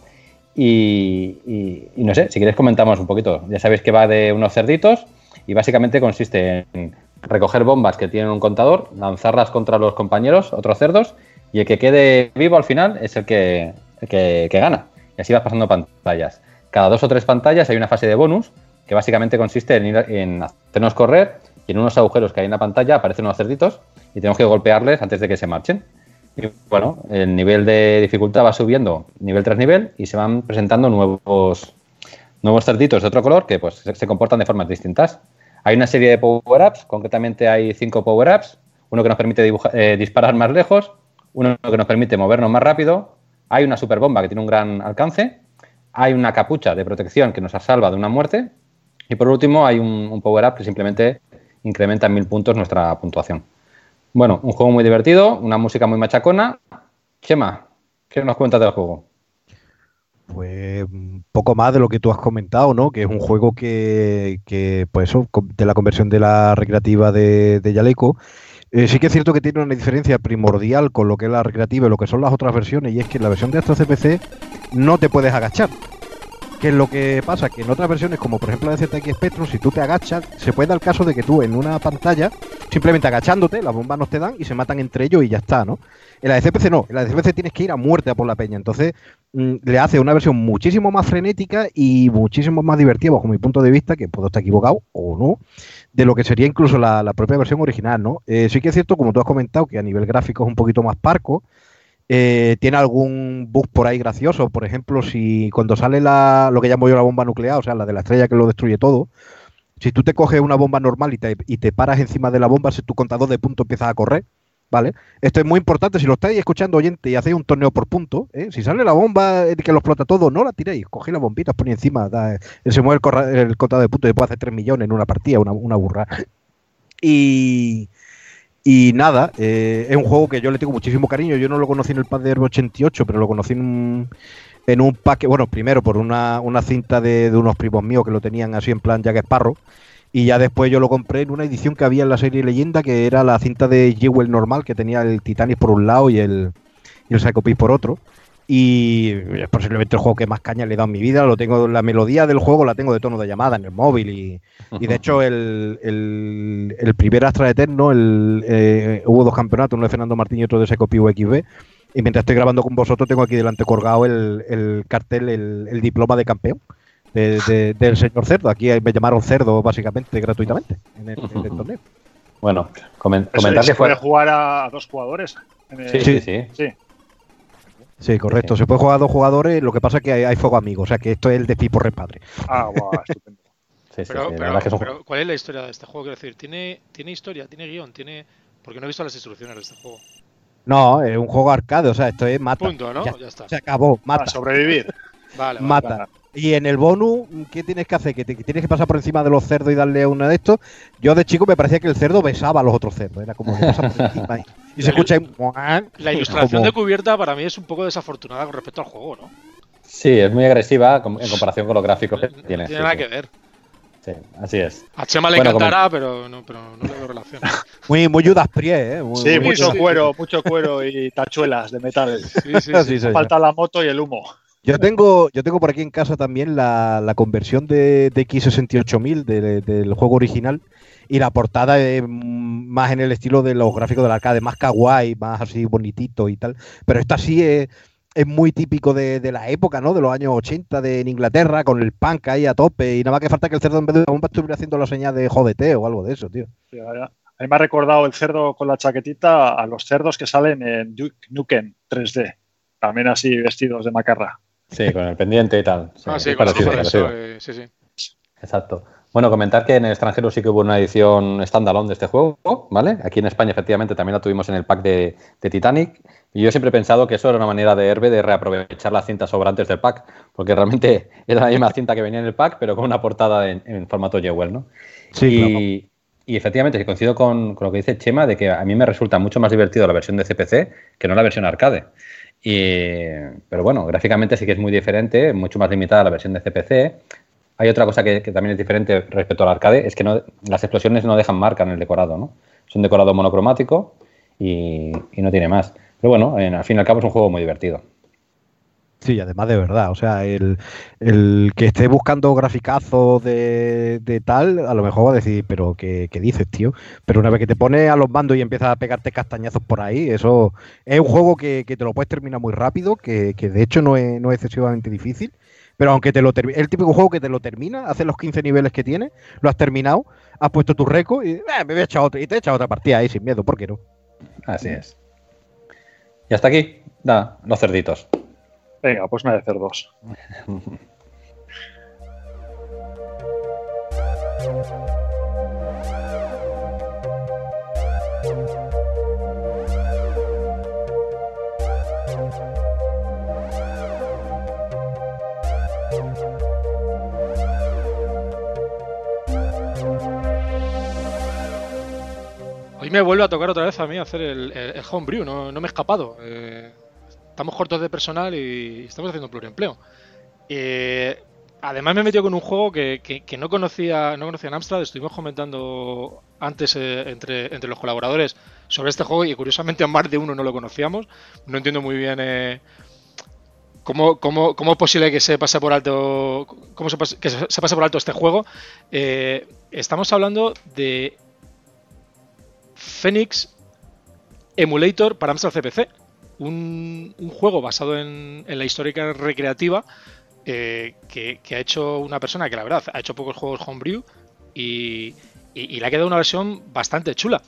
Y, no sé, si queréis comentamos un poquito. Ya sabéis que va de unos cerditos y básicamente consiste en recoger bombas que tienen un contador, lanzarlas contra los compañeros, otros cerdos, y el que quede vivo al final es el que, que gana. Y así vas pasando pantallas. Cada dos o tres pantallas hay una fase de bonus que básicamente consiste en, hacernos correr y en unos agujeros que hay en la pantalla aparecen unos cerditos y tenemos que golpearles antes de que se marchen. Y bueno, el nivel de dificultad va subiendo nivel tras nivel y se van presentando nuevos, nuevos cerditos de otro color que pues se comportan de formas distintas. Hay una serie de power-ups, concretamente hay cinco power-ups, uno que nos permite eh, disparar más lejos, uno que nos permite movernos más rápido, hay una super bomba que tiene un gran alcance hay una capucha de protección que nos salva de una muerte. Y por último, hay un, power-up que simplemente incrementa en mil puntos nuestra puntuación. Bueno, un juego muy divertido, una música muy machacona. Chema, ¿qué nos cuentas del juego? Pues poco más de lo que tú has comentado, ¿no? Que es un juego que, que pues eso, de la conversión de la recreativa de, de Yaleco, eh, sí que es cierto que tiene una diferencia primordial con lo que es la recreativa y lo que son las otras versiones, y es que en la versión de Astra CPC no te puedes agachar. ¿Qué es lo que pasa? Que en otras versiones, como por ejemplo la de ZX Spectrum, si tú te agachas, se puede dar el caso de que tú en una pantalla, simplemente agachándote, las bombas no te dan y se matan entre ellos y ya está, ¿no? En la de CPC no, en la de CPC tienes que ir a muerte a por la peña. Entonces le hace una versión muchísimo más frenética y muchísimo más divertida, bajo mi punto de vista, que puedo estar equivocado o no, de lo que sería incluso la, propia versión original, ¿no? Eh, sí que es cierto, como tú has comentado, que a nivel gráfico es un poquito más parco. Eh, tiene algún bug por ahí gracioso, por ejemplo, si cuando sale la, lo que llamo yo la bomba nuclear, o sea, la de la estrella que lo destruye todo, si tú te coges una bomba normal y te, y te paras encima de la bomba, si tu contador de puntos empieza a correr, ¿vale? Esto es muy importante, si lo estáis escuchando oyente y hacéis un torneo por punto, ¿eh? si sale la bomba que lo explota todo, no la tiréis, cogéis las bombitas, ponéis encima, da, se mueve el, contador de puntos y puede hacer 3 millones en una partida, una, una burra. Y, y nada, eh, es un juego que yo le tengo muchísimo cariño, yo no lo conocí en el pad de 88, pero lo conocí en un, en un pack, bueno, primero por una, una cinta de, de, unos primos míos que lo tenían así en plan Jack Sparrow, y ya después yo lo compré en una edición que había en la serie Leyenda, que era la cinta de Jewel normal, que tenía el Titanic por un lado y el, y el Psycho por otro. Y es posiblemente el juego que más caña le he dado en mi vida. Lo tengo, la melodía del juego la tengo de tono de llamada en el móvil. Y, y de hecho, el, el, primer Astra Eterno, el, eh, hubo dos campeonatos, uno de Fernando Martín y otro de Psycho XB. Y mientras estoy grabando con vosotros, tengo aquí delante colgado el, el cartel, el, diploma de campeón del señor Cerdo. Aquí me llamaron Cerdo básicamente gratuitamente en el, torneo. Bueno, comentar se puede jugar a dos jugadores. sí, sí, sí, sí. correcto. Se puede jugar a dos jugadores, lo que pasa es que hay, fuego amigo, o sea que esto es el de tipo repadre. Ah, guau, estupendo. pero, ¿cuál es la historia de este juego? Quiero decir, ¿tiene, ¿tiene historia, tiene guion, tiene... Porque no he visto las instrucciones de este juego. No, es un juego arcade, o sea, esto es mata. Punto, ¿no? Ya, está. Se acabó, mata. Para sobrevivir. Vale, mata. Y en el bonus, ¿qué tienes que hacer? Que, tienes que pasar por encima de los cerdos y darle uno de estos. Yo de chico me parecía que el cerdo besaba a los otros cerdos. Era como que pasa por encima y, se escucha. La ilustración de cubierta para mí es un poco desafortunada con respecto al juego, ¿no? Sí, es muy agresiva en comparación con los gráficos que tiene. No tiene nada que ver. Sí, así es. A Chema le encantará, pero, no, pero no le veo relación. muy, muy Judas ¿eh? sí, mucho cuero, mucho cuero y tachuelas de metal. Sí, sí, Falta la moto y el humo. Yo tengo, yo tengo por aquí en casa también la, conversión de, X68000 del juego original y la portada es más en el estilo de los gráficos del arcade, más kawaii, más así bonitito y tal. Pero esta sí es, muy típico de, la época, ¿no? De los años 80 de en Inglaterra, con el punk ahí a tope y nada más que falta que el cerdo en vez de bomba estuviera haciendo la señal de jodete o algo de eso, tío. a mí me ha recordado el cerdo con la chaquetita a los cerdos que salen en Duke Nukem 3D, también así vestidos de macarra. Sí, con el pendiente y tal. ah, sí, con eso, eh, sí, sí. Exacto. Bueno, comentar que en el extranjero sí que hubo una edición standalone de este juego, ¿vale? Aquí en España efectivamente también la tuvimos en el pack de, Titanic. Y yo siempre he pensado que eso era una manera de Herbe de reaprovechar las cintas sobrantes del pack, porque realmente era la misma cinta que venía en el pack, pero con una portada en, formato Jewel, ¿no? Sí, y, efectivamente, coincido con, con, lo que dice Chema, de que a mí me resulta mucho más divertido la versión de CPC que no la versión arcade. Y, pero bueno, gráficamente sí que es muy diferente, mucho más limitada la versión de CPC. Hay otra cosa que, también es diferente respecto al arcade, es que no, las explosiones no dejan marca en el decorado, ¿no? Es un decorado monocromático y, no tiene más. Pero bueno, al fin y al cabo es un juego muy divertido. Sí, además de verdad, o sea, el, que esté buscando graficazos de, tal, a lo mejor va a decir, pero ¿qué, dices, tío? Pero una vez que te pones a los mandos y empiezas a pegarte castañazos por ahí, eso es un juego que, te lo puedes terminar muy rápido, que, de hecho no es, no es excesivamente difícil pero aunque te lo termine, el típico juego que te lo termina, hace los 15 niveles que tiene, lo has terminado, has puesto tu récord y eh, me voy a echar otra, y te he echado otra partida ahí sin miedo, ¿por qué no? Así es. Y hasta aquí, da, los cerditos. Venga, pues me voy a dos. Hoy me vuelve a tocar otra vez a mí hacer el, el, homebrew, no, no, me he escapado. Eh, estamos cortos de personal y estamos haciendo pluriempleo. Eh, además me he metido con un juego que, que, no conocía no conocía en Amstrad, estuvimos comentando antes eh, entre, entre los colaboradores sobre este juego y curiosamente a más de uno no lo conocíamos. No entiendo muy bien cómo, cómo, cómo, es posible que se pase por alto cómo se que se pase por alto este juego. estamos hablando de Phoenix Emulator para Amstrad CPC. Un, juego basado en, la histórica recreativa eh, que, ha hecho una persona que la verdad ha hecho pocos juegos homebrew y, y, le ha quedado una versión bastante chula.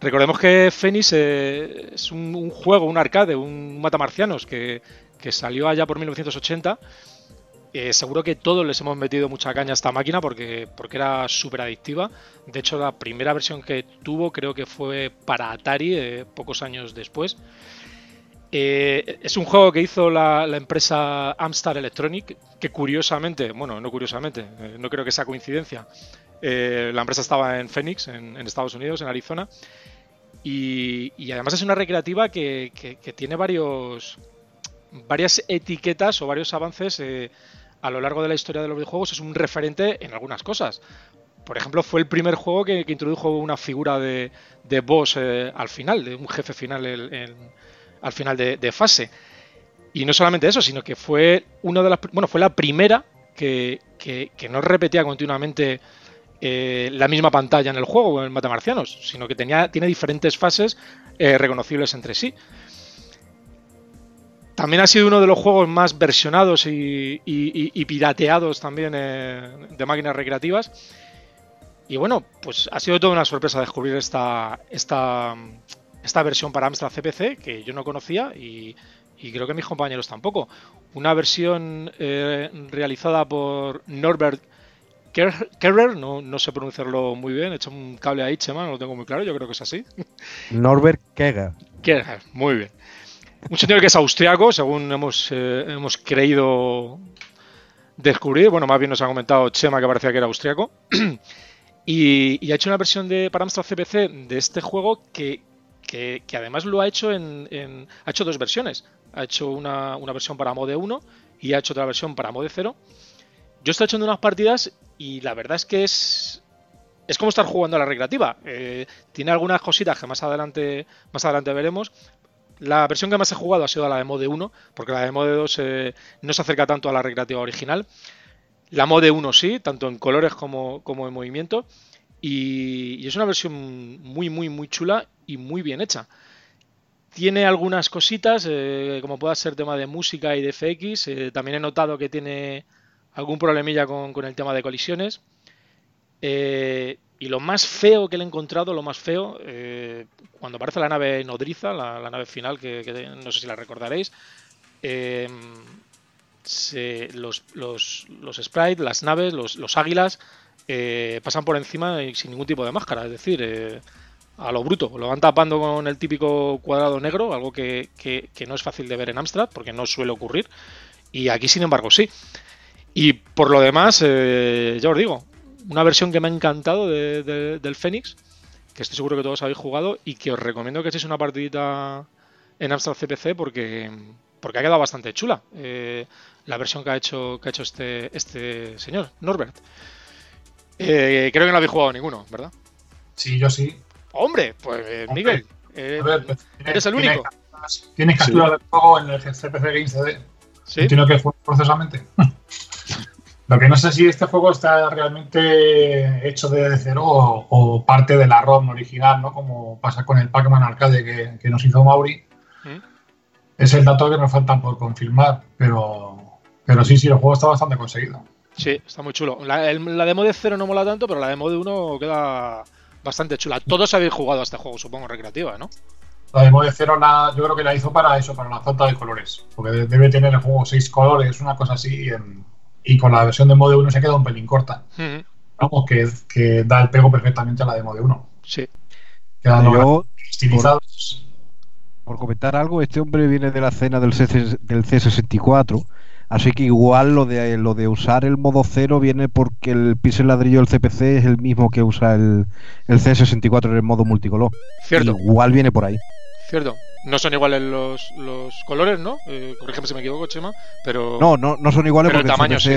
Recordemos que Phoenix eh, es un, juego, un arcade, un matamarcianos que, que salió allá por 1980 eh, seguro que todos les hemos metido mucha caña a esta máquina porque, porque era súper adictiva. De hecho, la primera versión que tuvo creo que fue para Atari, pocos años después. Eh, es un juego que hizo la, empresa Amstar Electronic, que curiosamente, bueno, no curiosamente, no creo que sea coincidencia, la empresa estaba en Phoenix, en, Estados Unidos, en Arizona, y, además es una recreativa que, tiene varios, varias etiquetas o varios avances a lo largo de la historia de los videojuegos es un referente en algunas cosas. Por ejemplo, fue el primer juego que, introdujo una figura de, boss eh, al final, de un jefe final al final de, fase. Y no solamente eso, sino que fue una de las, bueno, fue la primera que, no repetía continuamente eh, la misma pantalla en el juego, en Matamarcianos, sino que tenía, tiene diferentes fases eh, reconocibles entre sí. También ha sido uno de los juegos más versionados y, pirateados también eh, de máquinas recreativas. Y bueno, pues ha sido toda una sorpresa descubrir esta, esta, esta versión para Amstrad CPC que yo no conocía y, creo que mis compañeros tampoco. Una versión eh, realizada por Norbert Kerrer, no, no, sé pronunciarlo muy bien, he hecho un cable ahí, Chema, no lo tengo muy claro, yo creo que es así. Norbert Kerrer. Kerrer, muy bien un señor que es austriaco, según hemos, eh, hemos creído descubrir. Bueno, más bien nos ha comentado Chema que parecía que era austriaco. y, ha hecho una versión de para Amstrad CPC de este juego que, además lo ha hecho en, Ha hecho dos versiones. Ha hecho una, versión para Mode 1 y ha hecho otra versión para Mode 0. Yo estoy echando unas partidas y la verdad es que es. Es como estar jugando a la recreativa. Eh, tiene algunas cositas que más adelante, más adelante veremos, la versión que más he jugado ha sido la de Mode 1, porque la de Mode 2 eh, no se acerca tanto a la recreativa original. La Mode 1 sí, tanto en colores como, en movimiento. Y, es una versión muy, muy, muy chula y muy bien hecha. Tiene algunas cositas, eh, como pueda ser tema de música y de FX. Eh, también he notado que tiene algún problemilla con, el tema de colisiones. Y lo más feo que le he encontrado, lo más feo, eh, cuando aparece la nave nodriza, la, nave final, que, no sé si la recordaréis, em, los, sprites, las naves, los, águilas, eh, pasan por encima sin ningún tipo de máscara, es decir, eh, a lo bruto. Lo van tapando con el típico cuadrado negro, algo que, no es fácil de ver en Amstrad, porque no suele ocurrir. Y aquí, sin embargo, sí. Y por lo demás, eh, ya os digo, una versión que me ha encantado del Fénix, que estoy seguro que todos habéis jugado y que os recomiendo que echéis una partidita en Amstrad CPC porque, porque ha quedado bastante chula la versión que ha hecho, que ha hecho este, este señor, Norbert. Eh, creo que no habéis jugado ninguno, ¿verdad? Sí, yo sí. Hombre, pues eh, Miguel, pues, eres el único. Tienes captura del juego en el CPC Game CD. Sí. Tiene que jugar forzosamente. Lo que no sé si este juego está realmente hecho de cero o, parte de la ROM original, ¿no? Como pasa con el Pac-Man Arcade que, nos hizo Mauri. ¿Mm? Es el dato que nos falta por confirmar, pero, pero sí, sí, el juego está bastante conseguido. Sí, está muy chulo. La, demo de cero no mola tanto, pero la demo de uno queda bastante chula. Todos habéis jugado a este juego, supongo, recreativa, ¿no? La demo de cero yo creo que la hizo para eso, para la falta de colores. Porque debe tener el juego seis colores, una cosa así, y con la versión de Mode 1 se queda un pelín corta. Vamos, que, da el pego perfectamente a la demo de 1. Sí. Yo, estilizados. Por, comentar algo, este hombre viene de la escena del, C, del C64 Así que igual lo de lo de usar el modo cero viene porque el pixel ladrillo del CPC es el mismo que usa el, el C64 en el modo multicolor. Cierto. Igual viene por ahí. Cierto. No son iguales los, los colores, ¿no? Eh, corrígeme si me equivoco, Chema, pero... No, no, no son iguales porque el tamaño sí.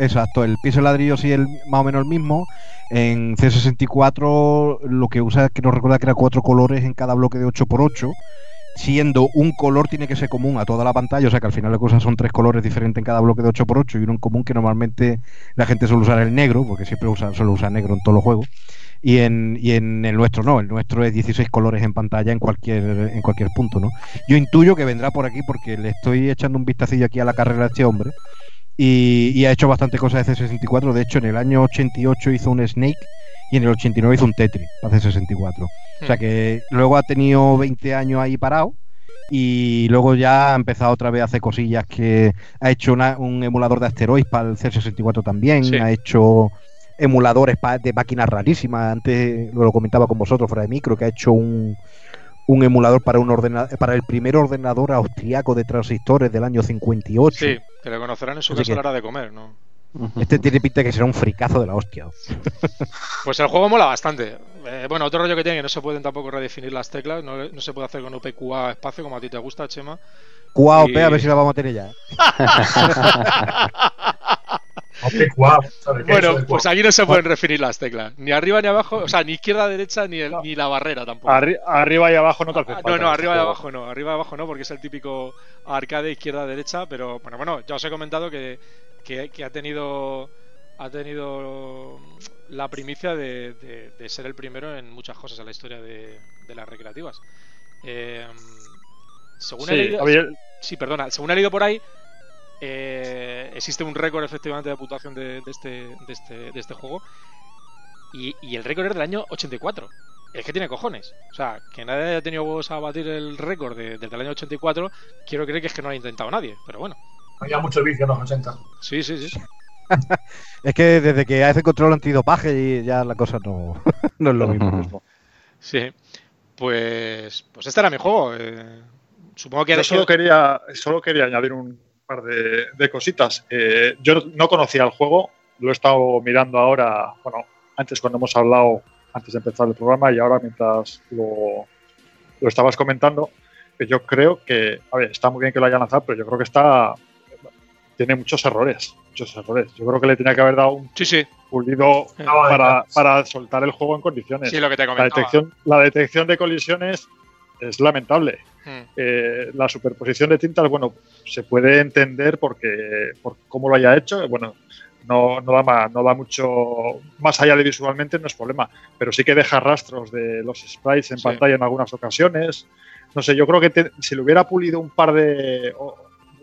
Exacto, el pixel ladrillo sí es más o menos el mismo. En C64 lo que usa, que no recuerda que era cuatro colores en cada bloque de 8x8 siendo un color tiene que ser común a toda la pantalla, o sea que al final la cosa son tres colores diferentes en cada bloque de 8x8 y uno en común que normalmente la gente suele usar el negro, porque siempre usa, suele usar negro en todos los juegos. Y en, y en el nuestro no, el nuestro es 16 colores en pantalla en cualquier, en cualquier punto, ¿no? Yo intuyo que vendrá por aquí porque le estoy echando un vistacillo aquí a la carrera de este hombre y, ha hecho bastante cosas de C64. De hecho, en el año 88 hizo un Snake y en el 89 hizo un Tetris hace 64. O sea que luego ha tenido 20 años ahí parado y luego ya ha empezado otra vez a hacer cosillas que ha hecho un emulador de asteroides para el C64 también, ha hecho emuladores de máquinas rarísimas, antes lo comentaba con vosotros fuera de micro, que ha hecho un, un emulador para un ordenador, para el primer ordenador austriaco de transistores del año 58. Sí, que lo conocerán en su casa a la hora de comer, ¿no? Este tiene pinta que será un fricazo de la hostia. Pues el juego mola bastante. Eh, bueno, otro rollo que tiene que no se pueden tampoco redefinir las teclas, no, se puede hacer con OPQA espacio como a ti te gusta, Chema. QA OP, a ver si la vamos a tener ya. bueno, pues aquí no se pueden redefinir las teclas. Ni arriba ni abajo, o sea, ni izquierda, derecha, ni, ni la barrera tampoco. arriba y abajo no te ah, No, no, arriba y abajo no. Arriba y abajo no, porque es el típico arcade izquierda-derecha. Pero bueno, bueno, ya os he comentado que que, ha tenido ha tenido la primicia de, ser el primero en muchas cosas en la historia de, las recreativas. Eh, según sí, he leído, sí, perdona, según he leído por ahí, eh, existe un récord efectivamente de puntuación de, este, este, de, este, juego y, el récord es del año 84. Es que tiene cojones. O sea, que nadie haya tenido huevos a batir el récord desde el año 84, quiero creer que es que no lo ha intentado nadie, pero bueno. Había mucho vicio en los 80. Sí, sí, sí. es que desde que hace control antidopaje y ya la cosa no, no es lo mismo. sí. Pues, pues este era mi juego. Eh, supongo que... Yo solo quería, solo quería añadir un par de, cositas. Eh, yo no conocía el juego, lo he estado mirando ahora, bueno, antes cuando hemos hablado, antes de empezar el programa y ahora mientras lo, lo estabas comentando, yo creo que, a ver, está muy bien que lo hayan lanzado, pero yo creo que está tiene muchos errores, muchos errores. Yo creo que le tenía que haber dado un sí, pulido para, para, soltar el juego en condiciones. Sí, lo que te la detección, la detección de colisiones es lamentable. Hmm. Eh, la superposición de tintas, bueno, se puede entender porque por cómo lo haya hecho. Bueno, no, no, da más, no da mucho más allá de visualmente, no es problema. Pero sí que deja rastros de los sprites en pantalla en algunas ocasiones. No sé, yo creo que si le hubiera pulido un par de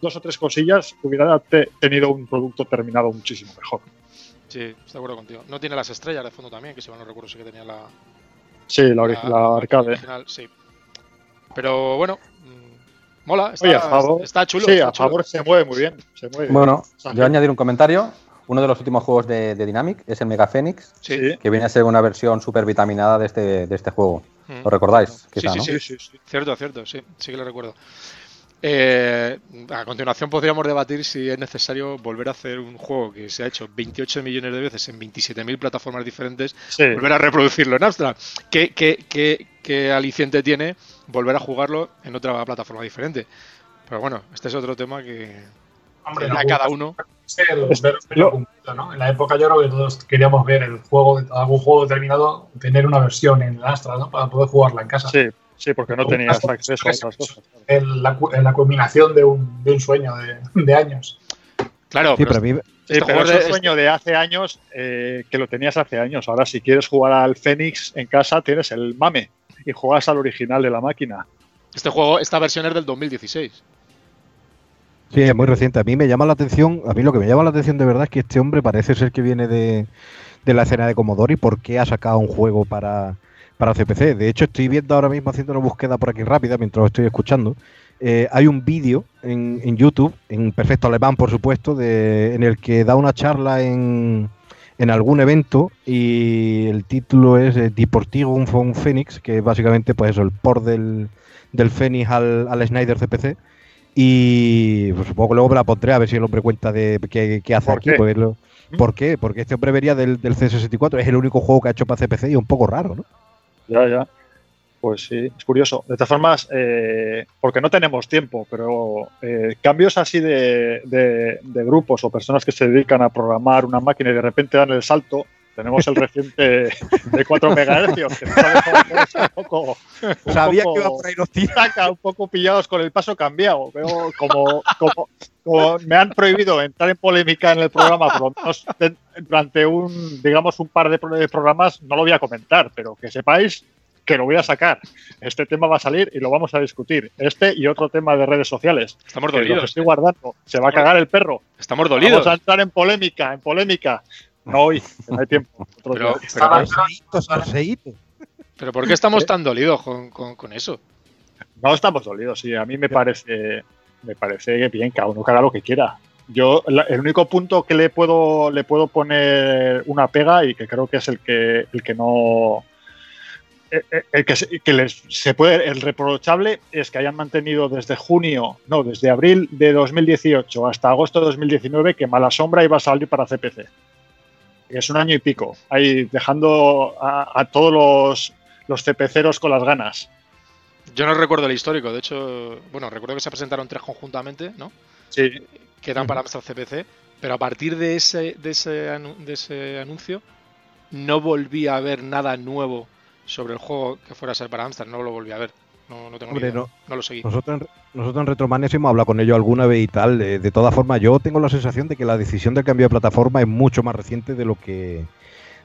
dos o tres cosillas, hubiera tenido un producto terminado muchísimo mejor. Sí, estoy de acuerdo contigo. No tiene las estrellas de fondo también, que si no recuerdo sí que tenía la. Sí, la, la, arcade. Original, sí. Pero bueno, mm, mola, está, está chulo. Sí, a favor se mueve muy bien. Se mueve bueno, yo añadir un comentario. uno de los últimos juegos de, Dynamic es el Mega Phoenix, sí. que viene a ser una versión super vitaminada de este, de este juego. ¿Lo recordáis? sí, sí, sí, sí, Cierto, cierto, sí, sí que lo recuerdo. Eh, a continuación podríamos debatir si es necesario volver a hacer un juego que se ha hecho 28 millones de veces en 27.000 plataformas diferentes, volver a reproducirlo en Amstrad. ¿Qué, qué, qué, aliciente tiene volver a jugarlo en otra plataforma diferente? Pero bueno, este es otro tema que Hombre, cada uno. En la época yo creo que todos queríamos ver el juego, algún juego determinado, tener una versión en el Astra, ¿no? Para poder jugarla en casa. Sí, Sí, porque no tenías acceso a otras cosas. En la, en la culminación de un, de un sueño de, de, años. Claro, sí, pero, este es un sueño de hace años eh, que lo tenías hace años. Ahora, si quieres jugar al Fénix en casa, tienes el mame y juegas al original de la máquina. Este juego, esta versión es del 2016. Sí, es muy reciente. A mí me llama la atención, a mí lo que me llama la atención de verdad es que este hombre parece ser que viene de, de la escena de Commodore y por qué ha sacado un juego para, para CPC. De hecho, estoy viendo ahora mismo haciendo una búsqueda por aquí rápida mientras lo estoy escuchando. Eh, hay un vídeo en, YouTube, en perfecto alemán, por supuesto, de, en el que da una charla en, en algún evento y el título es eh, Deportivo von Phoenix, que es básicamente pues eso, el port del, del Phoenix al, al Snyder CPC. Y pues, supongo que luego me la pondré a ver si el hombre cuenta de qué, hace aquí. Pues, ¿Mm? ¿Por qué? Porque este hombre vería del, del C64, es el único juego que ha hecho para CPC y es un poco raro, ¿no? Ya, ya. Pues sí, es curioso. De todas formas, eh, porque no tenemos tiempo, pero eh, cambios así de, de, grupos o personas que se dedican a programar una máquina y de repente dan el salto. Tenemos el reciente de 4 MHz, que un poco, Sabía que iba por ahí los un poco pillados con el paso cambiado. Veo como, como, me han prohibido entrar en polémica en el programa, por lo menos durante un, digamos, un par de programas, no lo voy a comentar, pero que sepáis que lo voy a sacar. Este tema va a salir y lo vamos a discutir. Este y otro tema de redes sociales. Estamos dolidos. estoy guardando. Se va a cagar el perro. Estamos dolidos. Vamos a entrar en polémica, en polémica. No hoy, no hay tiempo. Pero, pero, ¿por qué estamos tan dolidos con, con, eso? No estamos dolidos, sí. A mí me parece, me parece bien, cada uno que haga lo que quiera. Yo, el único punto que le puedo, le puedo poner una pega y que creo que es el que, el que no, eh, eh, el que, se, que les se puede el reprochable es que hayan mantenido desde junio, no, desde abril de 2018 hasta agosto de 2019 que Mala Sombra iba a salir para CPC. Es un año y pico, ahí dejando a, todos los, los CPCeros con las ganas. Yo no recuerdo el histórico, de hecho, bueno, recuerdo que se presentaron tres conjuntamente, ¿no? Sí. Que eran para Amstrad CPC, pero a partir de ese, de ese, de ese anuncio no volví a ver nada nuevo sobre el juego que fuera a ser para Amstrad, no lo volví a ver. No, no tengo idea. No, lo seguí. Nosotros en, nosotros en Retromanes hemos hablado con ellos alguna vez y tal. De, todas formas, yo tengo la sensación de que la decisión del cambio de plataforma es mucho más reciente de lo que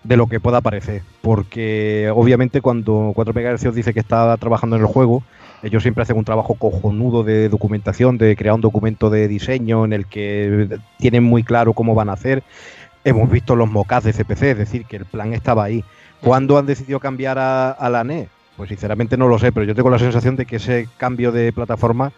de lo que pueda parecer. Porque obviamente cuando 4 MHz dice que está trabajando en el juego, ellos siempre hacen un trabajo cojonudo de documentación, de crear un documento de diseño en el que tienen muy claro cómo van a hacer. Hemos visto los mocas de CPC, es decir, que el plan estaba ahí. ¿Cuándo han decidido cambiar a, la NE? Pues sinceramente no lo sé, pero yo tengo la sensación de que ese cambio de plataforma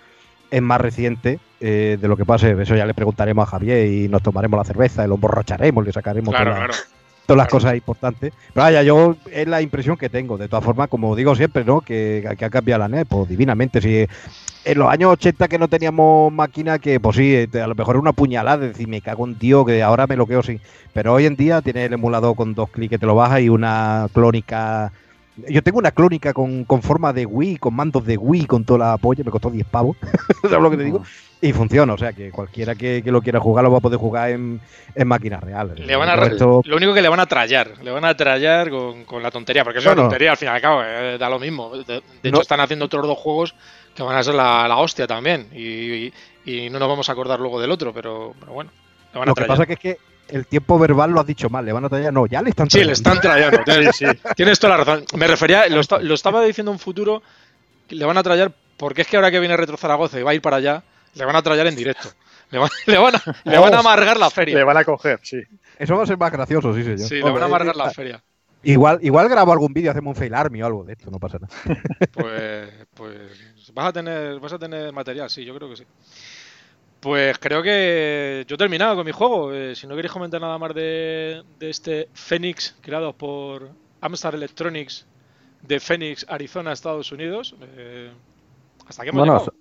es más reciente eh, de lo que pase. Eso ya le preguntaremos a Javier y nos tomaremos la cerveza, y lo emborracharemos, le sacaremos todas, las cosas importantes. Pero vaya, yo es la impresión que tengo. De todas formas, como digo siempre, ¿no? Que, que ha cambiado la NE, pues divinamente. Si en los años 80 que no teníamos máquina, que pues sí, a lo mejor era una puñalada, decir, me cago en tío, que ahora me lo quedo sin. Pero hoy en día tiene el emulador con dos clics que te lo baja y una clónica. Yo tengo una clónica con, forma de Wii, con mandos de Wii, con toda la polla, me costó 10 pavos, ¿sabes lo que te digo? Y funciona, o sea que cualquiera que, lo quiera jugar lo va a poder jugar en, en máquinas reales. Le van a Lo único que le van a trallar, le van a trallar con, la tontería, porque es una tontería al fin y al cabo, eh, da lo mismo. De, hecho, están haciendo otros dos juegos que van a ser la, hostia también. Y, no nos vamos a acordar luego del otro, pero, bueno. lo que pasa que es que el tiempo verbal lo has dicho mal, le van a traer, no, ya le están trayendo. Sí, le están trayendo, tienes, toda la razón. Me refería, lo, estaba diciendo en futuro, le van a traer, porque es que ahora que viene Retro Zaragoza y va a ir para allá, le van a traer en directo. Le van, le van, a, amargar la feria. Le van a coger, sí. Eso va a ser más gracioso, sí, señor. Sí, le van a amargar la feria. Igual, igual grabo algún vídeo, hacemos un fail army o algo de esto, no pasa nada. Pues, pues vas a tener, vas a tener material, sí, yo creo que sí. Pues creo que yo he terminado con mi juego. Eh, si no queréis comentar nada más de, de este Phoenix creado por Amstar Electronics de Phoenix, Arizona, Estados Unidos. Eh, hasta que hemos Bueno, llegado.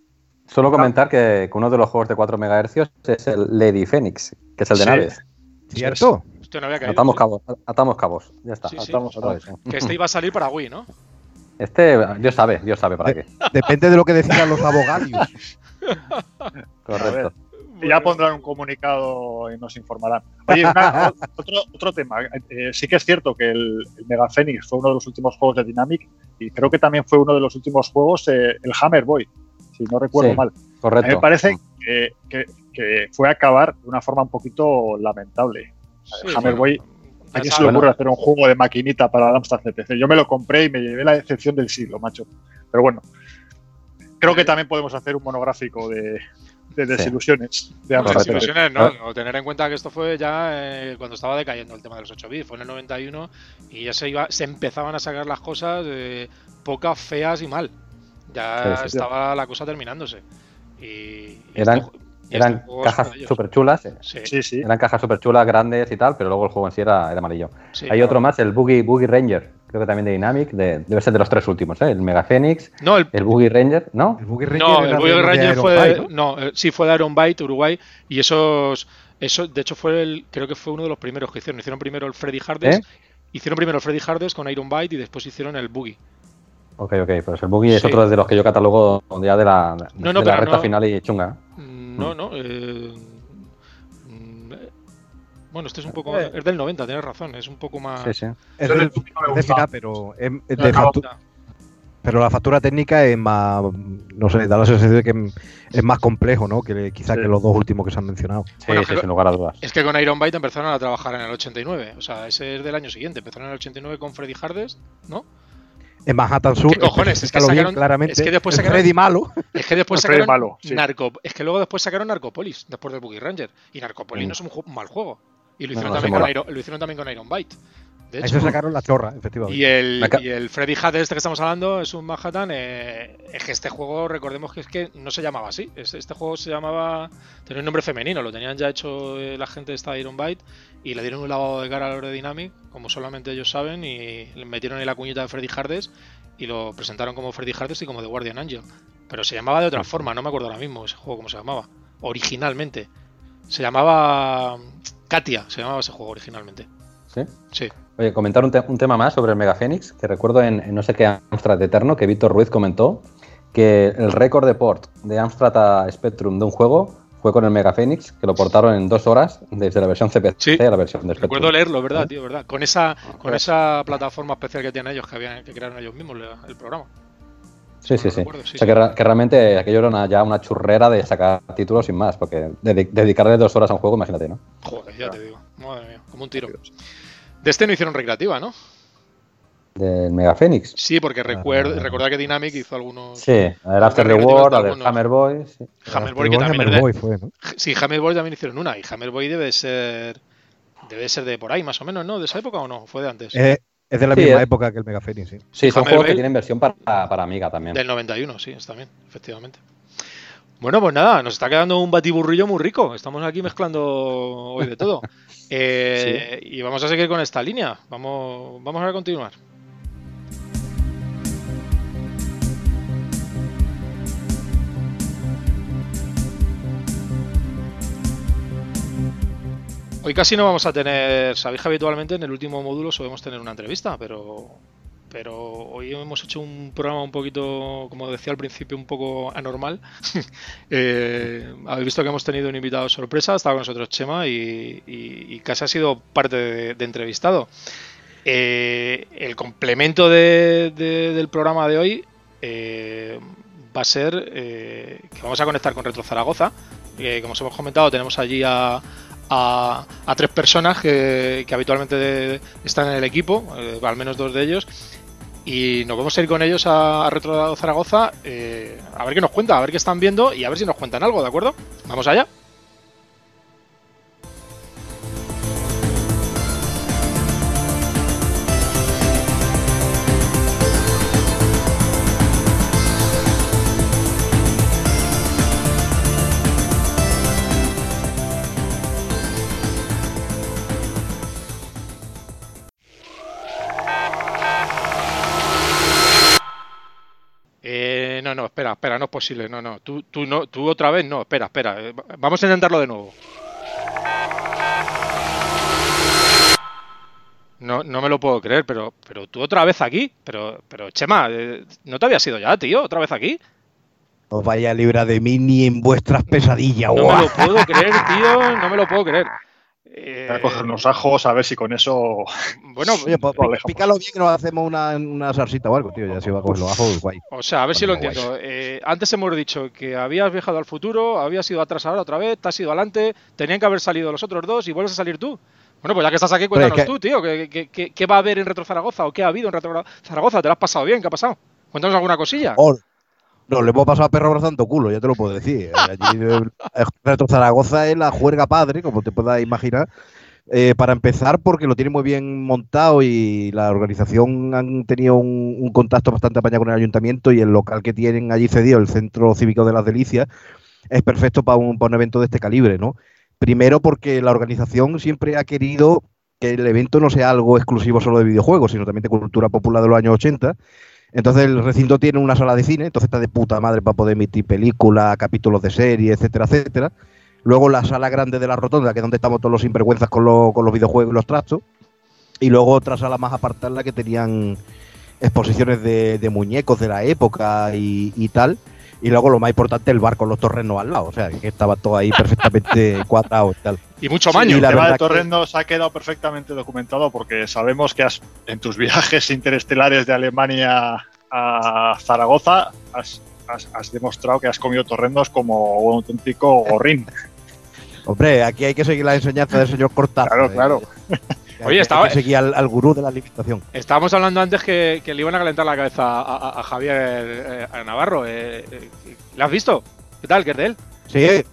so- solo comentar que uno de los juegos de 4 MHz es el Lady Phoenix, que es el de Sí. naves. ¿Cierto? Hostia, no había caído. Atamos cabos, atamos cabos. Ya está. Sí, sí. Atamos otra vez. Que este iba a salir para Wii, ¿no? Este, Dios sabe, Dios sabe para qué. Depende de lo que decidan los abogados. Correcto. Ya pondrán un comunicado y nos informarán. Oye, una- otro, otro tema. Eh, sí que es cierto que el, el Mega Phoenix fue uno de los últimos juegos de Dynamic y creo que también fue uno de los últimos juegos, eh, el Hammer Boy, si no recuerdo Sí, mal. A Correcto. mí me parece que, que- que fue a acabar de una forma un poquito lamentable. Sí, Hammer bueno, Boy, ¿A quién se le Bueno. ocurre hacer un juego de maquinita para el Amstrad CPC? Yo me lo compré y me llevé la decepción del siglo, macho. Pero bueno, creo que también podemos hacer un monográfico de, de desilusiones de No, Amstrad Correcto. CPC. desilusiones, no. O tener en cuenta que esto fue ya eh, cuando estaba decayendo el tema de los 8 bits, fue en el 91 y ya se iba, se empezaban a sacar las cosas eh, pocas, feas y mal. Ya Sí, sí, sí. estaba la cosa terminándose. Y, y Eran- Eran este cajas súper chulas. Sí, Sí, sí. Eran cajas súper chulas, grandes y tal, pero luego el juego en sí era, era amarillo. sí, Hay claro. otro más, el Boogie, Boogie Ranger, creo que también de Dynamic, de- debe ser de los tres últimos, ¿eh? El Mega Phoenix, No, el, el Boogie Ranger, ¿no? El Boogie Ranger no, era el Boogie Ranger Iron fue de, Bite, no, eh, sí fue de Iron Bite, Uruguay, y esos, eso, de hecho fue el, creo que fue uno de los primeros que hicieron. Hicieron primero el Freddy Hardes, ¿Eh? hicieron primero el Freddy Hardes con Iron Bite y después hicieron el Boogie. Ok, ok, pues el Boogie es otro de los que yo catalogo ya de la, No, no, de la recta no- final y chunga. Mm, No, no. eh, mm, bueno, este es un poco. Eh. Es del 90, tienes razón. Es un poco más. Sí, sí. Es del- no es de final, pero, es- es No de acabo- factu- pero la factura técnica es más, no sé, da la sensación de que es más complejo, ¿no? Que quizá Sí. que los dos últimos que se han mencionado. Sí, Bueno, sí, pero- sin lugar a dudas. Es que con Iron Bite empezaron a trabajar en el 89. O sea, ese es del año siguiente. Empezaron en el 89 con Freddy Hardes, ¿no? En Manhattan Sur, ¿Qué cojones? Es que bien, sacaron- claramente, es que después sacaron- Freddy malo. Es que después sacaron malo, sí. Narco- Es que luego después sacaron Narcopolis, después del Boogie Ranger. Y Narcopolis Mm. no es un, mal juego. Y lo hicieron, no, también con. Iron, lo hicieron también con Iron Bite. De Ahí se sacaron la chorra, efectivamente. Y el, y el Freddy este que estamos hablando es un Manhattan. eh, es que este juego, recordemos que es que no se llamaba así. Es- Este juego se llamaba. Tenía un nombre femenino, lo tenían ya hecho eh, la gente de esta Iron Byte. Y le dieron un lavado de cara a la Dynamic, como solamente ellos saben. Y le metieron ahí la cuñita de Freddy Hardes. Y lo presentaron como Freddy Hardes y como The Guardian Angel. Pero se llamaba de otra forma, no me acuerdo ahora mismo ese juego cómo se llamaba. Originalmente. Se llamaba. Katia, se llamaba ese juego originalmente. ¿Sí? Sí. Oye, comentar un, te- un tema más sobre el Mega Phoenix, que recuerdo en, en no sé qué Amstrad Eterno, que Víctor Ruiz comentó que el récord de port de Amstrad a Spectrum de un juego fue con el Mega Phoenix, que lo portaron en dos horas desde la versión CPC Sí. a la versión de Spectrum. Recuerdo leerlo, ¿verdad, ¿Eh? tío? ¿Verdad? Con esa, con esa plataforma especial que tienen ellos, que habían, que crearon ellos mismos el programa. Sí, sí, No sí. o sea. Que, que realmente aquello era una- ya una churrera de sacar títulos sin más, porque dedi- dedicarle dos horas a un juego, imagínate, ¿no? Joder, ya te digo. Madre mía, como un tiro. De este no hicieron recreativa, ¿no? Del Mega Phoenix. Sí, porque recuerdo, Ah. recordad que Dynamic hizo algunos. Sí, el After the War, de la de algunos. Hammer Boy. sí. Hammerboy, que Hammer también de- Boy fue, ¿no? Sí, Hammerboy también hicieron una. Y Hammerboy debe ser. Debe ser de por ahí, más o menos, ¿no? ¿De esa época o no? Fue de antes. Es, es de la Sí, misma es- época que el Mega Phoenix, sí. Sí, son Hammer juegos que tienen versión para, para Amiga también. Del 91, sí, es también, efectivamente. Bueno, pues nada, nos está quedando un batiburrillo muy rico. Estamos aquí mezclando hoy de todo. Eh, Y vamos a seguir con esta línea. Vamos, vamos a continuar. Hoy casi no vamos a tener, sabéis que habitualmente en el último módulo solemos tener una entrevista, pero pero hoy hemos hecho un programa un poquito, como decía al principio, un poco anormal. Eh, habéis visto que hemos tenido un invitado sorpresa, estaba con nosotros Chema y, y- casi ha sido parte de, entrevistado. Eh, el complemento de- de- del programa de hoy eh, va a ser eh, que vamos a conectar con Retro Zaragoza. como os hemos comentado, tenemos allí a, a- tres personas que, habitualmente están en el equipo, eh, al menos dos de ellos, y nos vamos a ir con ellos a, a Retro Zaragoza eh, a ver qué nos cuenta, a ver qué están viendo y a ver si nos cuentan algo, ¿de acuerdo? Vamos allá. No, no, espera, espera, no es posible, no, no. Tú, tú, no, tú otra vez, no, espera, espera. eh, Vamos a intentarlo de nuevo. No, no me lo puedo creer, pero, pero tú otra vez aquí. Pero, pero Chema, eh, ¿no te habías ido ya, tío? ¿Otra vez aquí? Os vaya a librar de mí ni en vuestras pesadillas. No me lo puedo creer, tío, no me lo puedo creer. Eh, Voy a coger unos ajos a ver si con eso. bueno, Oye, pues, pícalo bien que nos hacemos una, una salsita o algo, tío. Ya se va a coger los ajos, guay. o sea, a ver si lo Guay. entiendo. Eh, antes hemos dicho que habías viajado al futuro, habías ido atrás ahora otra vez, te has ido adelante, tenían que haber salido los otros dos y vuelves a salir tú. Bueno, pues ya que estás aquí, es cuéntanos que- tú, tío. ¿qué, qué, qué- qué va a haber en Retro Zaragoza o qué ha habido en Retro Zaragoza? ¿Te lo has pasado bien? ¿Qué ha pasado? Cuéntanos alguna cosilla. No, le hemos pasado a perro abrazando culo, ya te lo puedo decir. Eh, Allí, eh, Zaragoza es la juerga padre, como te puedas imaginar. Eh, para empezar, porque lo tiene muy bien montado y la organización han tenido un, un contacto bastante apañado con el ayuntamiento y el local que tienen allí cedido, el Centro Cívico de las Delicias, es perfecto para un, para un evento de este calibre, ¿no? Primero porque la organización siempre ha querido que el evento no sea algo exclusivo solo de videojuegos, sino también de cultura popular de los años 80. Entonces el recinto tiene una sala de cine, entonces está de puta madre para poder emitir películas, capítulos de serie, etcétera, etcétera. Luego la sala grande de la rotonda, que es donde estamos todos los sinvergüenzas con, los- con los videojuegos y los trastos. Y luego otra sala más apartada la que tenían exposiciones de, de muñecos de la época y, y tal. Y luego lo más importante, el bar con los torrenos al lado. O sea, que estaba todo ahí perfectamente cuadrado y tal. Y mucho Sí, maño. el la tema verdad de que- Torrendos ha quedado perfectamente documentado porque sabemos que has, en tus viajes interestelares de Alemania a Zaragoza has, has- has demostrado que has comido torrendos como un auténtico gorrín. Hombre, aquí hay que seguir la enseñanza del señor Cortázar. Claro, ¿eh? claro. Oye, estaba- al, al gurú de la alimentación. Estábamos hablando antes que, que le iban a calentar la cabeza a, a- a Javier eh, a Navarro. eh, eh, ¿Le has visto? ¿Qué tal? ¿Qué es de él? Sí,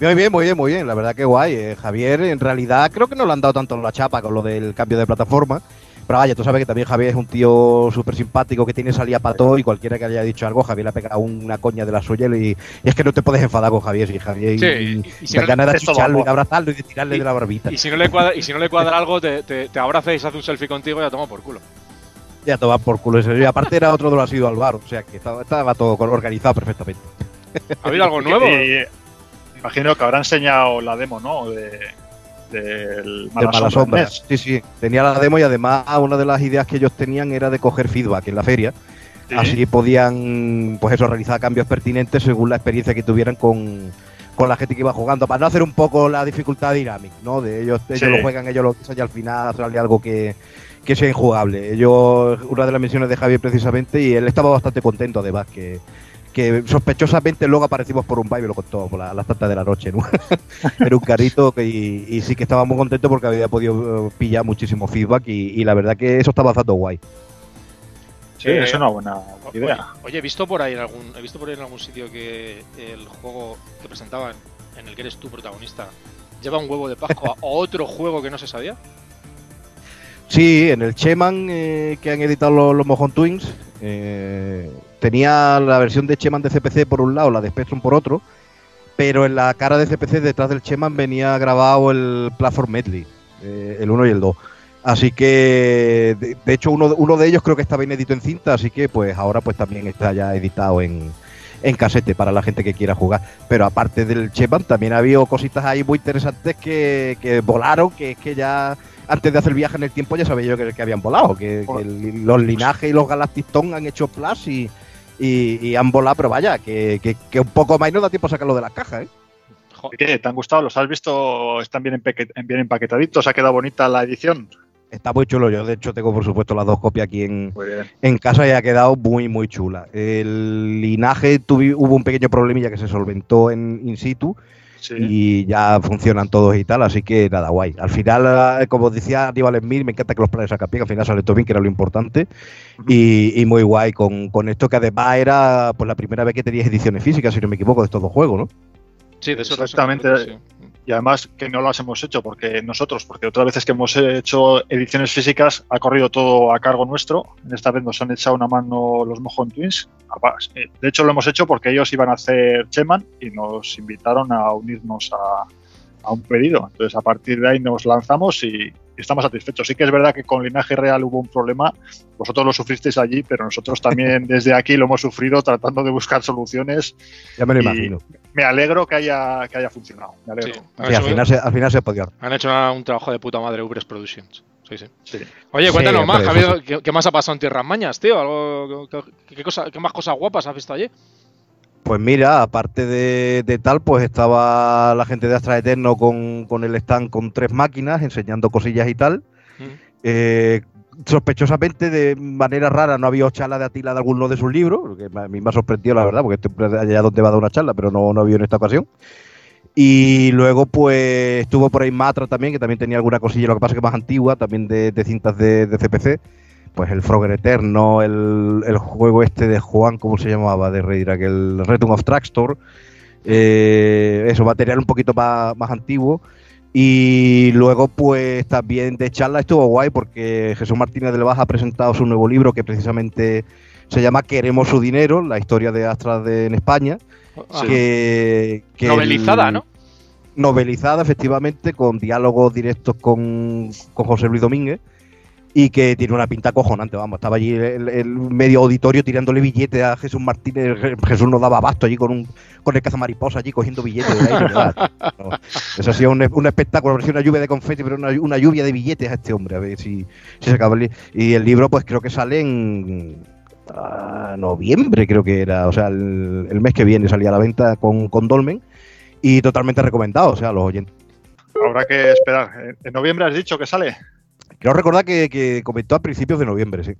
muy bien, muy bien, muy bien. La verdad que guay. Eh, Javier, en realidad, creo que no le han dado tanto la chapa con lo del cambio de plataforma. Pero vaya, tú sabes que también Javier es un tío súper simpático que tiene salida para todo y cualquiera que haya dicho algo, Javier le ha pegado una coña de la suya y, y es que no te puedes enfadar con Javier. Si Javier Sí, y, y- y si no- ganas de y de abrazarlo y de tirarle Y- de la barbita. Y si no le cuadra, y si no le cuadra algo, te, te, te abraza y se hace un selfie contigo y ya toma por culo. Ya toma por culo ese. Y aparte era otro de los asiduos al bar, o sea que estaba, estaba todo organizado perfectamente. ¿Ha habido algo nuevo? Y imagino que habrá enseñado la demo, ¿no? De, del de Mala. Sí, sí. Tenía la demo y además una de las ideas que ellos tenían era de coger feedback en la feria. Sí. Así podían, pues eso, realizar cambios pertinentes según la experiencia que tuvieran con, con la gente que iba jugando, para no hacer un poco la dificultad dinámica, ¿no? De ellos, ellos Sí. lo juegan, ellos lo usan y al final sale algo que, que sea injugable. Ellos, una de las misiones de Javier precisamente, y él estaba bastante contento además, que, que sospechosamente luego aparecimos por un baile, lo contó por la- las tantas de la noche, ¿no? Era un carrito que- y, y sí que estaba muy contento porque había podido eh, pillar muchísimo feedback y, y la verdad que eso estaba bastante guay. Sí, es una buena Oye, idea. oye, he visto por ahí en algún, he visto por ahí en algún sitio que el juego que presentaban, en el que eres tú protagonista, lleva un huevo de Pascua a otro juego que no se sabía. Sí, en el Cheman eh, que han editado los, los Mojon Twins, eh, tenía la versión de Cheman de CPC por un lado, la de Spectrum por otro, pero en la cara de CPC detrás del Cheman venía grabado el Platform Medley, eh, el 1 y el 2. Así que, de, de hecho, uno, uno de ellos creo que estaba inédito en cinta, así que pues ahora pues también está ya editado en, en casete para la gente que quiera jugar. Pero aparte del Cheman, también ha habido cositas ahí muy interesantes que, que volaron, que es que ya antes de hacer el viaje en el tiempo ya sabía yo que, que habían volado, que, que el- los linajes y los Galacticton han hecho plus y, y, y han volado, pero vaya, que, que, que un poco más y no da tiempo a sacarlo de las cajas, ¿eh? Jo- ¿Qué? ¿Te han gustado? ¿Los has visto? ¿Están bien, bien empaquetaditos? ¿Ha quedado bonita la edición? Está muy chulo, yo de hecho tengo por supuesto las dos copias aquí en, en casa y ha quedado muy muy chula. El linaje tuvi- hubo un pequeño problemilla que se solventó en in situ Sí. y ya funcionan todos y tal, así que nada, guay. Al final, eh, como decía Aníbal Smith, me encanta que los planes sacan bien, al final sale todo bien, que era lo importante, y, y muy guay con, con esto que además era pues la primera vez que tenías ediciones físicas, si no me equivoco, de estos dos juegos, ¿no? Sí, de eso de eso Exactamente. sí. Y además que no las hemos hecho porque nosotros, porque otras veces que hemos hecho ediciones físicas ha corrido todo a cargo nuestro. En esta vez nos han echado una mano los Mojon Twins. Eh, De hecho lo hemos hecho porque ellos iban a hacer Cheman y nos invitaron a unirnos a, a un pedido. Entonces, a partir de ahí nos lanzamos y, estamos satisfechos. Sí que es verdad que con Linaje Real hubo un problema, vosotros lo sufristeis allí, pero nosotros también desde aquí lo hemos sufrido tratando de buscar soluciones. Ya me lo imagino. Me alegro que haya, que haya funcionado. Me alegro. al, final se, al final se podido. Han hecho un trabajo de puta madre Ubres Productions. Sí, sí. Oye, cuéntanos más, ¿qué, más ha pasado en Tierras Mañas, tío? ¿Algo, qué, cosa, ¿Qué más cosas guapas has visto allí? Pues mira, aparte de, tal, pues estaba la gente de Astra Eterno con, el stand con tres máquinas enseñando cosillas y tal. Eh, sospechosamente, de manera rara, no había charla de Atila de alguno de sus libros, que a mí me ha sorprendido, la verdad, porque estoy allá donde va a dar una charla, pero no, no había en esta ocasión. Y luego, pues estuvo por ahí Matra también, que también tenía alguna cosilla, lo que pasa que más antigua, también de, cintas de, CPC pues el Frogger Eterno, el, juego este de Juan, ¿cómo se llamaba? De que el Return of Trackstore. Eh, eso, material un poquito más, antiguo. Y luego, pues también de charla estuvo guay porque Jesús Martínez del Baja ha presentado su nuevo libro que precisamente se llama Queremos su dinero, la historia de Astra de, en España. Ah. Que, novelizada, ¿no? Novelizada, efectivamente, con diálogos directos con, con José Luis Domínguez y que tiene una pinta cojonante, vamos, estaba allí el, medio auditorio tirándole billetes a Jesús Martínez, Jesús nos daba abasto allí con un con el cazamariposa allí cogiendo billetes de aire, Eso ha sido un, un espectáculo, parecía una lluvia de confeti, pero una, lluvia de billetes a este hombre, a ver si, se acaba el Y el libro, pues creo que sale en ah, noviembre, creo que era, o sea, el, mes que viene salía a la venta con, con Dolmen y totalmente recomendado, o sea, los oyentes. Habrá que esperar. ¿En noviembre has dicho que sale? Quiero recordar que, comentó a principios de noviembre, sí.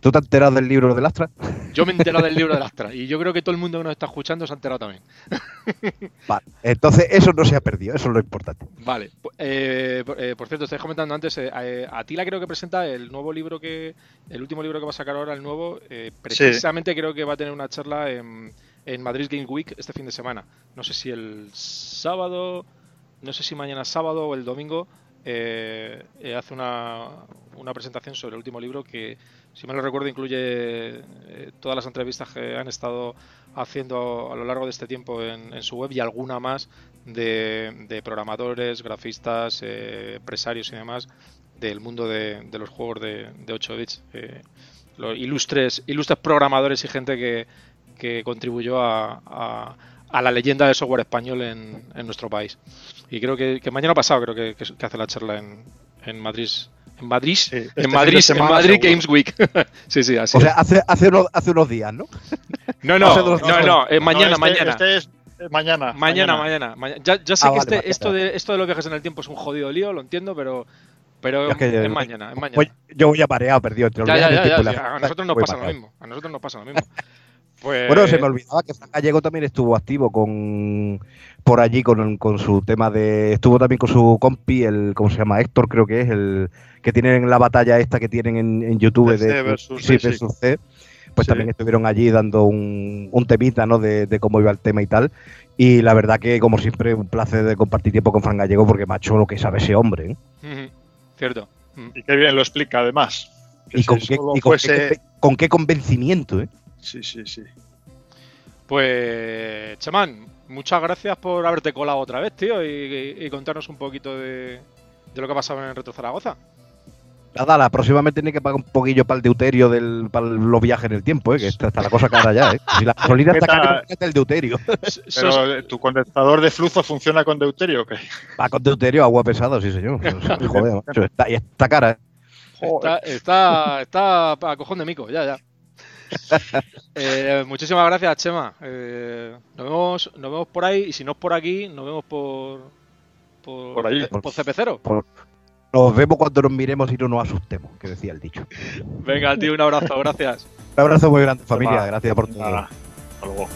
¿Tú te has enterado del libro del Astra? Yo me he enterado del libro del Astra y yo creo que todo el mundo que nos está escuchando se ha enterado también. Vale, entonces eso no se ha perdido, eso es lo importante. Vale, eh, eh, por cierto, estáis comentando antes, eh, Atila creo que presenta el nuevo libro que, el último libro que va a sacar ahora, el nuevo, precisamente creo que va a tener una charla en, en Madrid Game Week este fin de semana. No sé si el sábado, no sé si mañana sábado o el domingo eh, eh, hace una, una, presentación sobre el último libro que, si me lo recuerdo, incluye eh, todas las entrevistas que han estado haciendo a lo largo de este tiempo en, su web y alguna más de, programadores, grafistas, empresarios y demás del mundo de, los juegos de, 8 bits. los ilustres, ilustres programadores y gente que, que contribuyó a la leyenda del software español en, nuestro país. Y creo que, mañana pasado creo que, hace la charla en, en Madrid. En Madrid, este en Madrid, en Madrid Games Week. sí, sí, así. O sea, hace, hace, unos, hace unos días, ¿no? No, no, no, no, eh, mañana, este, mañana. Este es mañana. Mañana, mañana. Ya, ya, sé ah, que este, esto, de, esto de los viajes en el tiempo es un jodido lío, lo entiendo, pero, pero es, mañana, es mañana. yo voy a pareado, perdido entre ya, ya, ya, ya, A nosotros nos pasa lo mismo. A nosotros nos pasa lo mismo. Pues bueno, se me olvidaba que Fran Gallego también estuvo activo con por allí con, su tema de. Estuvo también con su compi, el ¿cómo se llama? Héctor, creo que es, el que tienen la batalla esta que tienen en, YouTube de, C versus, C, Pues también estuvieron allí dando un, temita, ¿no? De, cómo iba el tema y tal. Y la verdad que, como siempre, un placer de compartir tiempo con Fran Gallego porque macho lo que sabe ese hombre. ¿eh? Cierto. Y qué bien lo explica, además. Y, con qué, con qué convencimiento, ¿eh? Sí, sí, sí. Pues, chamán, muchas gracias por haberte colado otra vez, tío, y, contarnos un poquito de, lo que ha pasado en Retro Zaragoza. Nada, la próxima me tiene que pagar un poquillo para el deuterio del, para los viajes en el tiempo, ¿eh? que está, la cosa cara ya. ¿eh? Si la gasolina está cara, el deuterio. Pero, ¿tu condensador de flujo funciona con deuterio o qué? Va con deuterio, agua pesada, sí, señor. Joder, está, y está cara. Está, está, está a cojón de mico, ya, ya. Eh, muchísimas gracias, Chema. Eh, nos, vemos, nos vemos por ahí y si no es por aquí, nos vemos por, por, por, allí. por CP0. nos vemos cuando nos miremos y no nos asustemos, que decía el dicho. Venga, tío, un abrazo, gracias. un abrazo muy grande, familia. Gracias por todo. Hasta luego.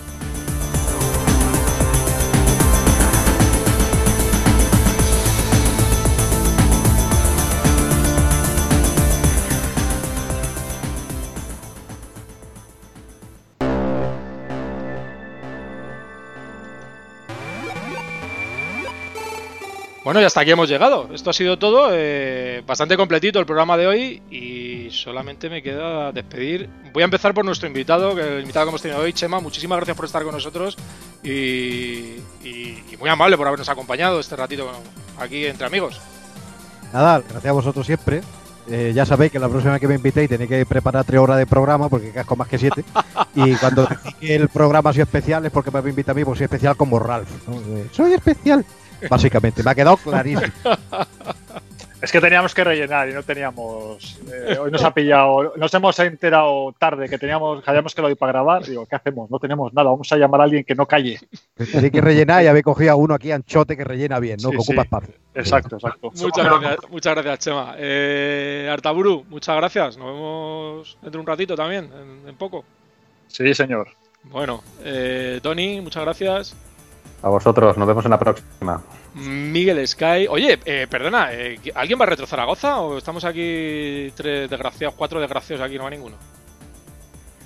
Bueno, y hasta aquí hemos llegado. Esto ha sido todo. Eh, bastante completito el programa de hoy. Y solamente me queda despedir. Voy a empezar por nuestro invitado, que el invitado que hemos tenido hoy, Chema. Muchísimas gracias por estar con nosotros. Y, y, muy amable por habernos acompañado este ratito aquí entre amigos. Nada, gracias a vosotros siempre. Eh, ya sabéis que la próxima que me invitéis tenéis que preparar tres horas de programa porque casco más que siete. y cuando el programa ha sido especial es porque me invita a mí, porque soy especial como Ralph. Eh, soy especial. Básicamente, me ha quedado clarísimo. Es que teníamos que rellenar y no teníamos. Eh, hoy nos ha pillado. Nos hemos enterado tarde que teníamos, que lo para grabar. Digo, ¿qué hacemos? No tenemos nada. Vamos a llamar a alguien que no calle. Hay que rellenar y habéis cogido a uno aquí, anchote, que rellena bien, ¿no? que ocupa espacio. Exacto, exacto. Muchas gracias, muchas gracias, Chema. Eh, Artaburu, muchas gracias. Nos vemos dentro de un ratito también, en, poco. Sí, señor. Bueno, eh, Tony, muchas gracias. A vosotros, nos vemos en la próxima. Miguel Sky. Oye, eh, perdona, eh, ¿alguien va a retro Zaragoza o estamos aquí tres desgraciados, cuatro desgraciados aquí, no va ninguno?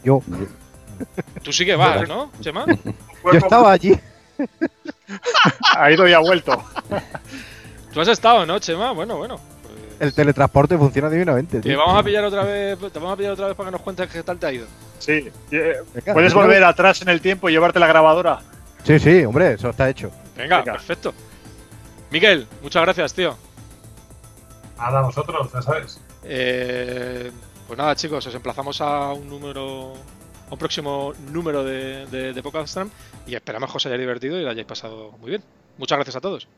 Yo. Tú sí que vas, ¿no, Chema? Yo estaba allí. ha ido y ha vuelto. Tú has estado, ¿no, Chema? Bueno, bueno. Pues El teletransporte funciona divinamente. Te vamos a pillar otra vez, te vamos a pillar otra vez para que nos cuentes qué tal te ha ido. Sí. Eh, ¿Puedes volver atrás en el tiempo y llevarte la grabadora? Sí, sí, hombre, eso está hecho. Venga. perfecto. Miguel, muchas gracias, tío. Nada, vosotros, ya sabes. Eh, pues nada, chicos, os emplazamos a un número, a un próximo número de, de, de y esperamos que os haya divertido y lo hayáis pasado muy bien. Muchas gracias a todos.